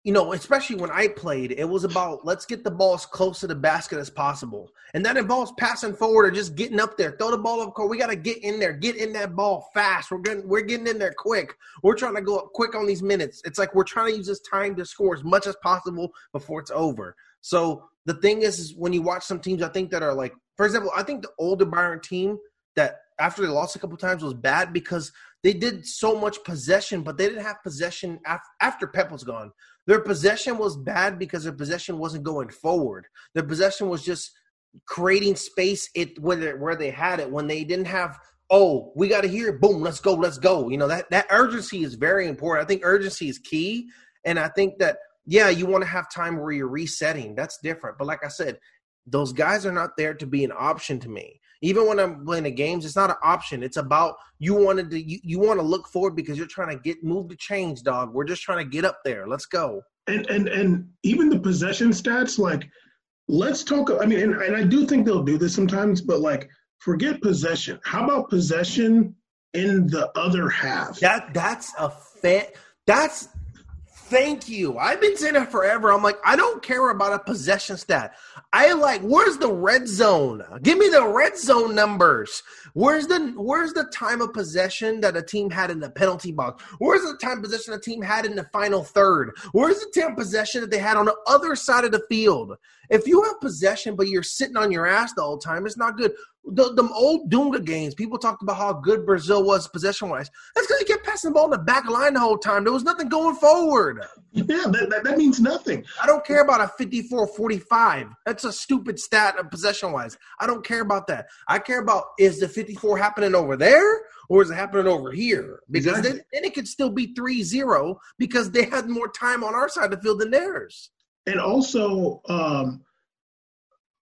you know, especially when I played, it was about let's get the ball as close to the basket as possible. And that involves passing forward or just getting up there. Throw the ball up court. We got to get in there, get in that ball fast. We're getting we're getting in there quick. We're trying to go up quick on these minutes. It's like we're trying to use this time to score as much as possible before it's over. So the thing is, is when you watch some teams, I think that are like, for example, I think the older Bayern team that after they lost a couple times was bad because they did so much possession, but they didn't have possession after Pep was gone. Their possession was bad because their possession wasn't going forward. Their possession was just creating space it where where they had it. When they didn't have oh we got to hear boom let's go let's go. You know that that urgency is very important. I think urgency is key. And i think that yeah you want to have time where you're resetting. That's different. But like i said those guys are not there to be an option to me even when I'm playing the games, it's not an option. It's about you wanted to you, you want to look forward because you're trying to get move the change, dog. We're just trying to get up there. Let's go. And and and even the possession stats, like let's talk. I mean, and, and I do think they'll do this sometimes, but like forget possession. How about possession in the other half? That that's a fan. That's Thank you. I've been saying it forever. I'm like, I don't care about a possession stat. I like, where's the red zone? Give me the red zone numbers. Where's the where's the time of possession that a team had in the penalty box? Where's the time possession a team had in the final third? Where's the time possession that they had on the other side of the field? If you have possession but you're sitting on your ass the whole time, it's not good. The, the old Dunga games, people talked about how good Brazil was possession wise. That's because he kept passing the ball in the back line the whole time. There was nothing going forward. Yeah, that, that, that means nothing. I don't care about a 54 45. That's a stupid stat of possession wise. I don't care about that. I care about is the 54 happening over there or is it happening over here? Because exactly. then, then it could still be 3 0 because they had more time on our side of the field than theirs and also um,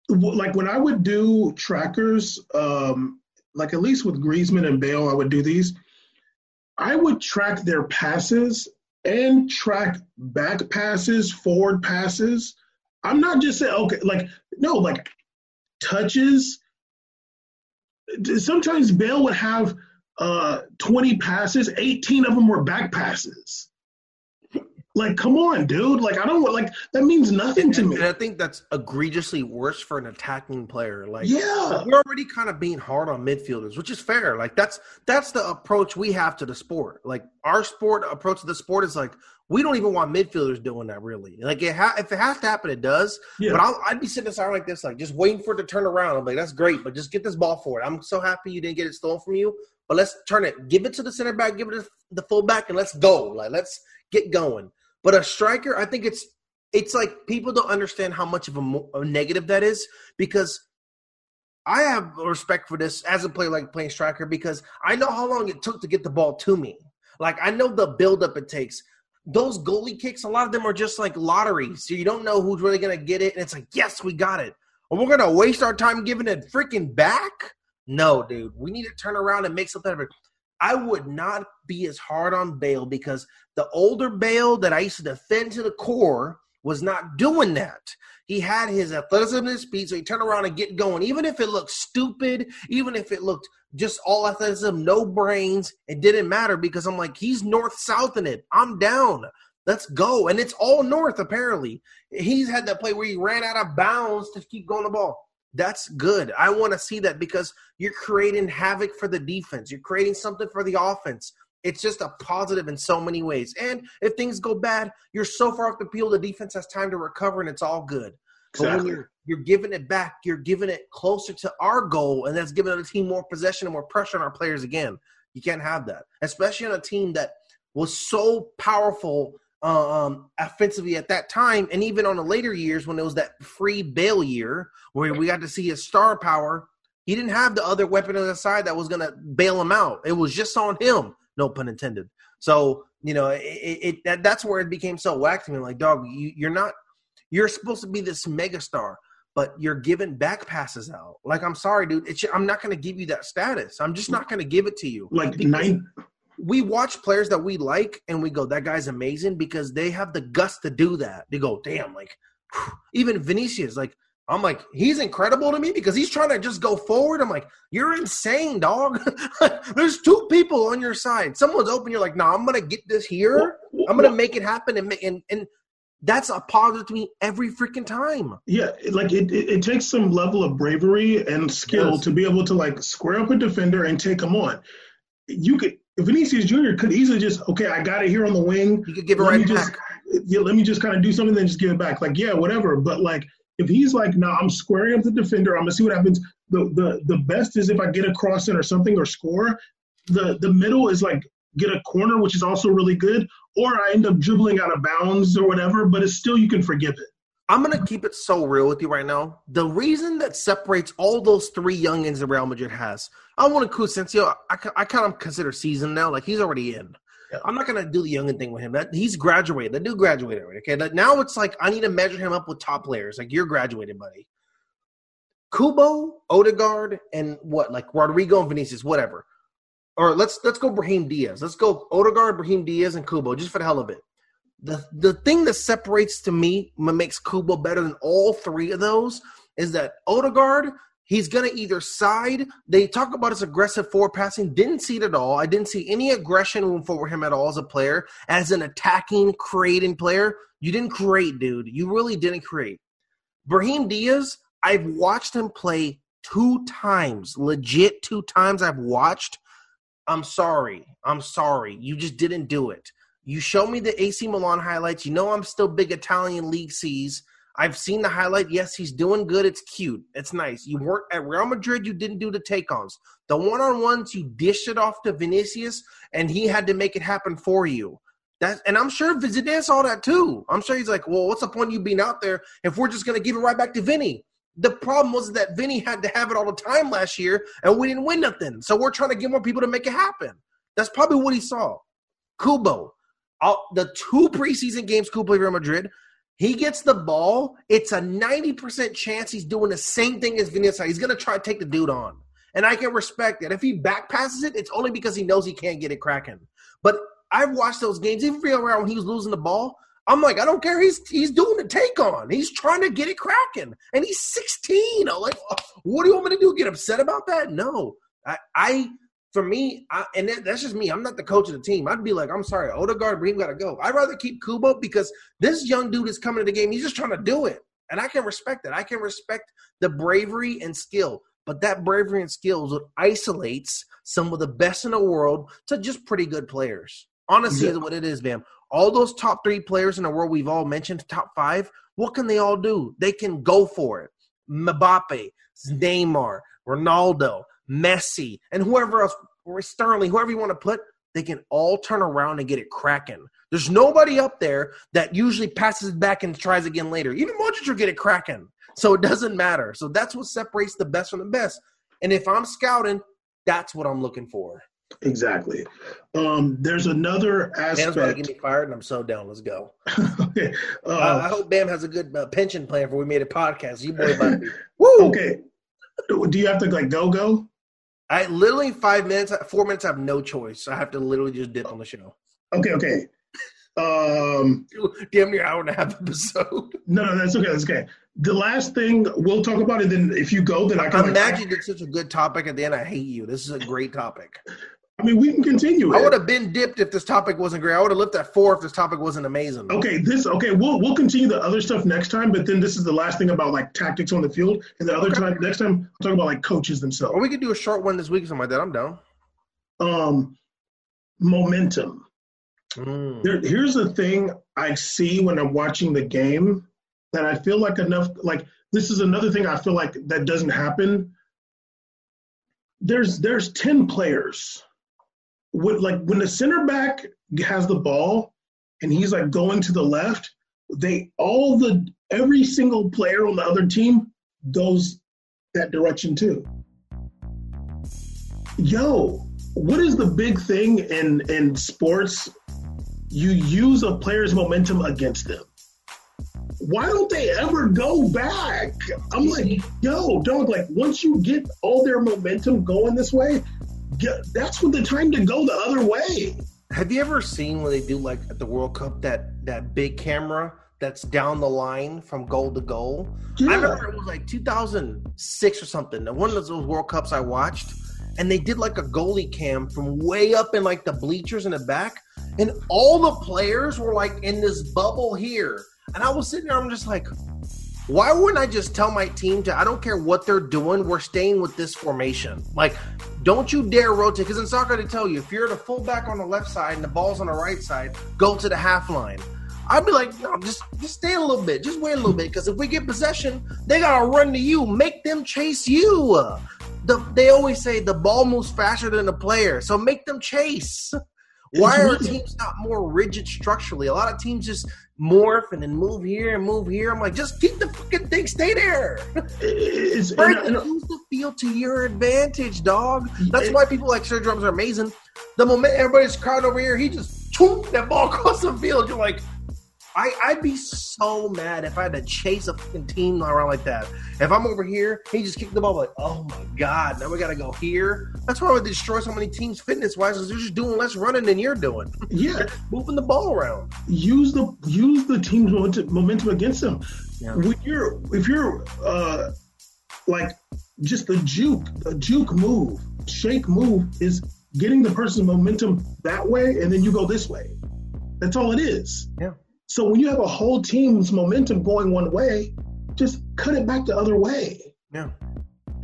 like when I would do trackers, um, like at least with Griezmann and Bale, I would do these. I would track their passes and track back passes, forward passes. I'm not just saying okay, like no, like touches. Sometimes Bale would have uh, 20 passes, 18 of them were back passes. Like, come on, dude. Like, I don't want like that means nothing to me. And I think that's egregiously worse for an attacking player. Like, yeah, we're already kind of being hard on midfielders, which is fair. Like, that's that's the approach we have to the sport. Like, our sport approach to the sport is like we don't even want midfielders doing that. Really, like, it ha- if it has to happen, it does. Yeah. But i would be sitting aside like this, like just waiting for it to turn around. I'm like, that's great, but just get this ball forward. I'm so happy you didn't get it stolen from you. But let's turn it, give it to the center back, give it to the fullback, and let's go. Like, let's get going. But a striker, I think it's it's like people don't understand how much of a, a negative that is because I have respect for this as a player like playing striker because I know how long it took to get the ball to me. Like I know the buildup it takes. Those goalie kicks, a lot of them are just like lotteries. So you don't know who's really gonna get it, and it's like, yes, we got it. And we're gonna waste our time giving it freaking back? No, dude. We need to turn around and make something of it. I would not be as hard on Bale because the older Bale that I used to defend to the core was not doing that. He had his athleticism and his speed, so he turned around and get going. Even if it looked stupid, even if it looked just all athleticism, no brains, it didn't matter because I'm like, he's north south in it. I'm down. Let's go. And it's all north, apparently. He's had that play where he ran out of bounds to keep going the ball. That's good. I want to see that because you're creating havoc for the defense. You're creating something for the offense. It's just a positive in so many ways. And if things go bad, you're so far off the field, the defense has time to recover, and it's all good. Exactly. But when you're you're giving it back, you're giving it closer to our goal, and that's giving the team more possession and more pressure on our players again. You can't have that, especially on a team that was so powerful um, offensively at that time, and even on the later years when it was that free Bale year where we got to see his star power. He didn't have the other weapon on the side that was going to bail him out. It was just on him, no pun intended. So you know, it, it that, that's where it became so whack to me. Like, dog, you, you're not. You're supposed to be this megastar, but you're giving back passes out. Like, I'm sorry, dude. It's, I'm not going to give you that status. I'm just not going to give it to you. Like nine we watch players that we like and we go, that guy's amazing because they have the guts to do that. They go, damn, like even Vinicius, like I'm like, he's incredible to me because he's trying to just go forward. I'm like, you're insane, dog. *laughs* There's two people on your side. Someone's open. You're like, no, nah, I'm gonna get this here. I'm gonna make it happen and and and That's a positive to me every freaking time. Yeah, like it, it, it takes some level of bravery and skill Yes. to be able to like square up a defender and take him on. You could Vinicius Jr. could easily just okay, I got it here on the wing. You could give it Let me right just back. yeah, let me just kind of do something, then just give it back. Like yeah, whatever. But like if he's like, no, I'm squaring up the defender. I'm gonna see what happens. The the the best is if I get a cross in or something or score. The the middle is like get a corner, which is also really good, or I end up dribbling out of bounds or whatever. But it's still you can forgive it. I'm gonna keep it so real with you right now. The reason that separates all those three youngins that Real Madrid has, I want to Cusensio. I, I kind of consider season now. Like he's already in. Yeah. I'm not gonna do the youngin thing with him. That he's graduated. The dude graduated already. Okay, that now it's like I need to measure him up with top players. Like you're graduated, buddy. Kubo, Odegaard, and what like Rodrygo and Vinicius, whatever. Or let's let's go Brahim Diaz. Let's go Odegaard, Brahim Diaz, and Kubo just for the hell of it. The the thing that separates to me makes Kubo better than all three of those is that Odegaard, he's gonna either side. They talk about his aggressive forward passing. Didn't see it at all. I didn't see any aggression for him at all as a player, as an attacking, creating player. You didn't create, dude. You really didn't create. Brahim Diaz, I've watched him play two times, legit two times. I've watched. I'm sorry. I'm sorry. You just didn't do it. You show me the AC Milan highlights. You know I'm still big Italian League C's. I've seen the highlight. Yes, he's doing good. It's cute. It's nice. You weren't at Real Madrid. You didn't do the take-ons. The one-on-ones you dished it off to Vinicius, and he had to make it happen for you. That and I'm sure Zidane saw that too. I'm sure he's like, well, what's the point of you being out there if we're just gonna give it right back to Vinny? The problem was that Vinny had to have it all the time last year, and we didn't win nothing. So we're trying to get more people to make it happen. That's probably what he saw. Kubo, the two preseason games Kubo played Real Madrid, he gets the ball. It's a 90% chance he's doing the same thing as Vinicius. He's going to try to take the dude on. And I can respect that. If he back passes it, it's only because he knows he can't get it cracking. But I've watched those games, even Real Madrid when he was losing the ball. I'm like, I don't care. He's he's doing the take on. He's trying to get it cracking, and he's 16. I'm like, what do you want me to do? Get upset about that? No. I, I for me, I, and that, that's just me. I'm not the coach of the team. I'd be like, I'm sorry, Odegaard, Brahim got to go. I'd rather keep Kubo because this young dude is coming to the game. He's just trying to do it, and I can respect it. I can respect the bravery and skill, but that bravery and skill is what isolates some of the best in the world to just pretty good players. Honestly, Yeah. is what it is, man. All those top three players in the world we've all mentioned, top five. What can they all do? They can go for it. Mbappe, Neymar, Ronaldo, Messi, and whoever else, or Sterling, whoever you want to put, they can all turn around and get it cracking. There's nobody up there that usually passes it back and tries again later. Even Modric will get it cracking. So it doesn't matter. So that's what separates the best from the best. And if I'm scouting, that's what I'm looking for. Exactly. Um, there's another Bam's about to aspect. get me fired, and I'm so down. Let's go. *laughs* okay. I, I Uh, hope Bam has a good uh, pension plan for we made a podcast. You boy about to be. *laughs* Woo! okay. Do you have to like go go? I literally five minutes, four minutes. I have no choice. I have to literally just dip on the show. Okay. Okay. Um, Damn near hour and a half episode. *laughs* no, no, that's okay. That's okay. The last thing we'll talk about it. Then if you go, then I can. like, Imagine it's such a good topic. At the end, I hate you. This is a great topic. I mean, we can continue. I would have been dipped if this topic wasn't great. I would have left at four if this topic wasn't amazing. Okay, this okay. We'll we'll continue the other stuff next time, but then this is the last thing about like tactics on the field, and the other Okay. time next time we'll talk about like coaches themselves. Or we could do a short one this week or something like that. I'm down. Um, momentum. Mm. There, here's the thing I see when I'm watching the game that I feel like enough. Like this is another thing I feel like that doesn't happen. There's there's ten players. With like when the center back has the ball and he's like going to the left, they all the every single player on the other team goes that direction too. Yo, what is the big thing in in sports you use a player's momentum against them. Why don't they ever go back? I'm like, yo, dog, like once you get all their momentum going this way, that's when the time to go the other way. Have you ever seen when they do like at the World Cup that that big camera that's down the line from goal to goal? Yeah. I remember it was like 2006 or something. One of those World Cups I watched, and they did like a goalie cam from way up in like the bleachers in the back, and all the players were like in this bubble here. And I was sitting there, I'm just like, why wouldn't I just tell my team to, I don't care what they're doing, we're staying with this formation. Like, don't you dare rotate. Because in soccer, they tell you if you're the fullback on the left side and the ball's on the right side, go to the half line. I'd be like, no, just just stay a little bit, just wait a little bit, because if we get possession, they gotta run to you, make them chase you. The, they always say the ball moves faster than the player, so make them chase. Why are teams not more rigid structurally? A lot of teams just morph and then move here and move here. I'm like, just keep the fucking thing, stay there. It's, right, and, and, use the field to your advantage, dog. That's why people like Sergio Ramos are amazing. The moment everybody's crowd over here, he just choop that ball across the field. You're like, I, I'd be so mad if I had to chase a fucking team around like that. If I'm over here, he just kicked the ball like, oh my god, now we gotta go here. That's why we destroy so many teams fitness wise, is they're just doing less running than you're doing. Yeah, *laughs* moving the ball around. Use the use the team's momentum against them. Yeah. When you're if you're uh like just the juke, a juke move, shake move is getting the person's momentum that way, and then you go this way. That's all it is. Yeah. So when you have a whole team's momentum going one way, just cut it back the other way. Yeah.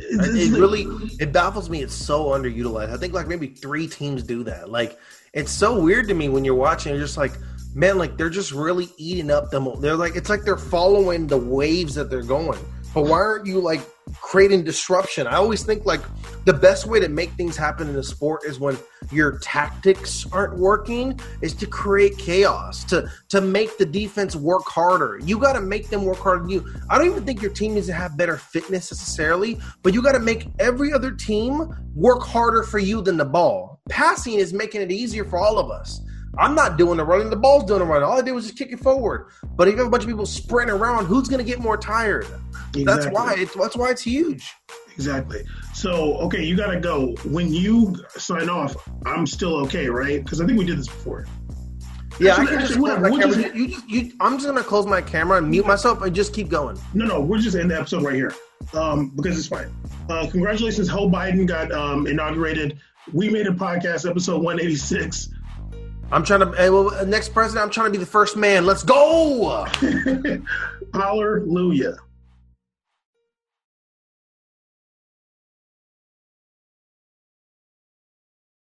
it really it baffles me. It's so underutilized. I think like maybe three teams do that. Like it's so weird to me when you're watching. You're just like, man, like they're just really eating up them. They're like it's like they're following the waves that they're going. But why aren't you like creating disruption? I always think like the best way to make things happen in a sport is when your tactics aren't working is to create chaos, to to make the defense work harder. You got to make them work harder than you. I don't even think your team needs to have better fitness necessarily, but you got to make every other team work harder for you than the ball. Passing is making it easier for all of us. I'm not doing the running. The ball's doing the running. All I did was just kick it forward. But if you have a bunch of people sprinting around, who's going to get more tired? Exactly. That's why. It's, that's why it's huge. Exactly. So, okay, you got to go. When you sign off, I'm still okay, right? Because I think we did this before. Yeah, actually, I can just my camera. Just, you, you, I'm just gonna close my camera and mute myself and just keep going. No, no, we're just in the episode right here um, because it's fine. Uh, congratulations, Joe Biden got um, inaugurated. We made a podcast, episode 186. I'm trying to. Hey, well, next president, I'm trying to be the first man. Let's go. *laughs* Hallelujah.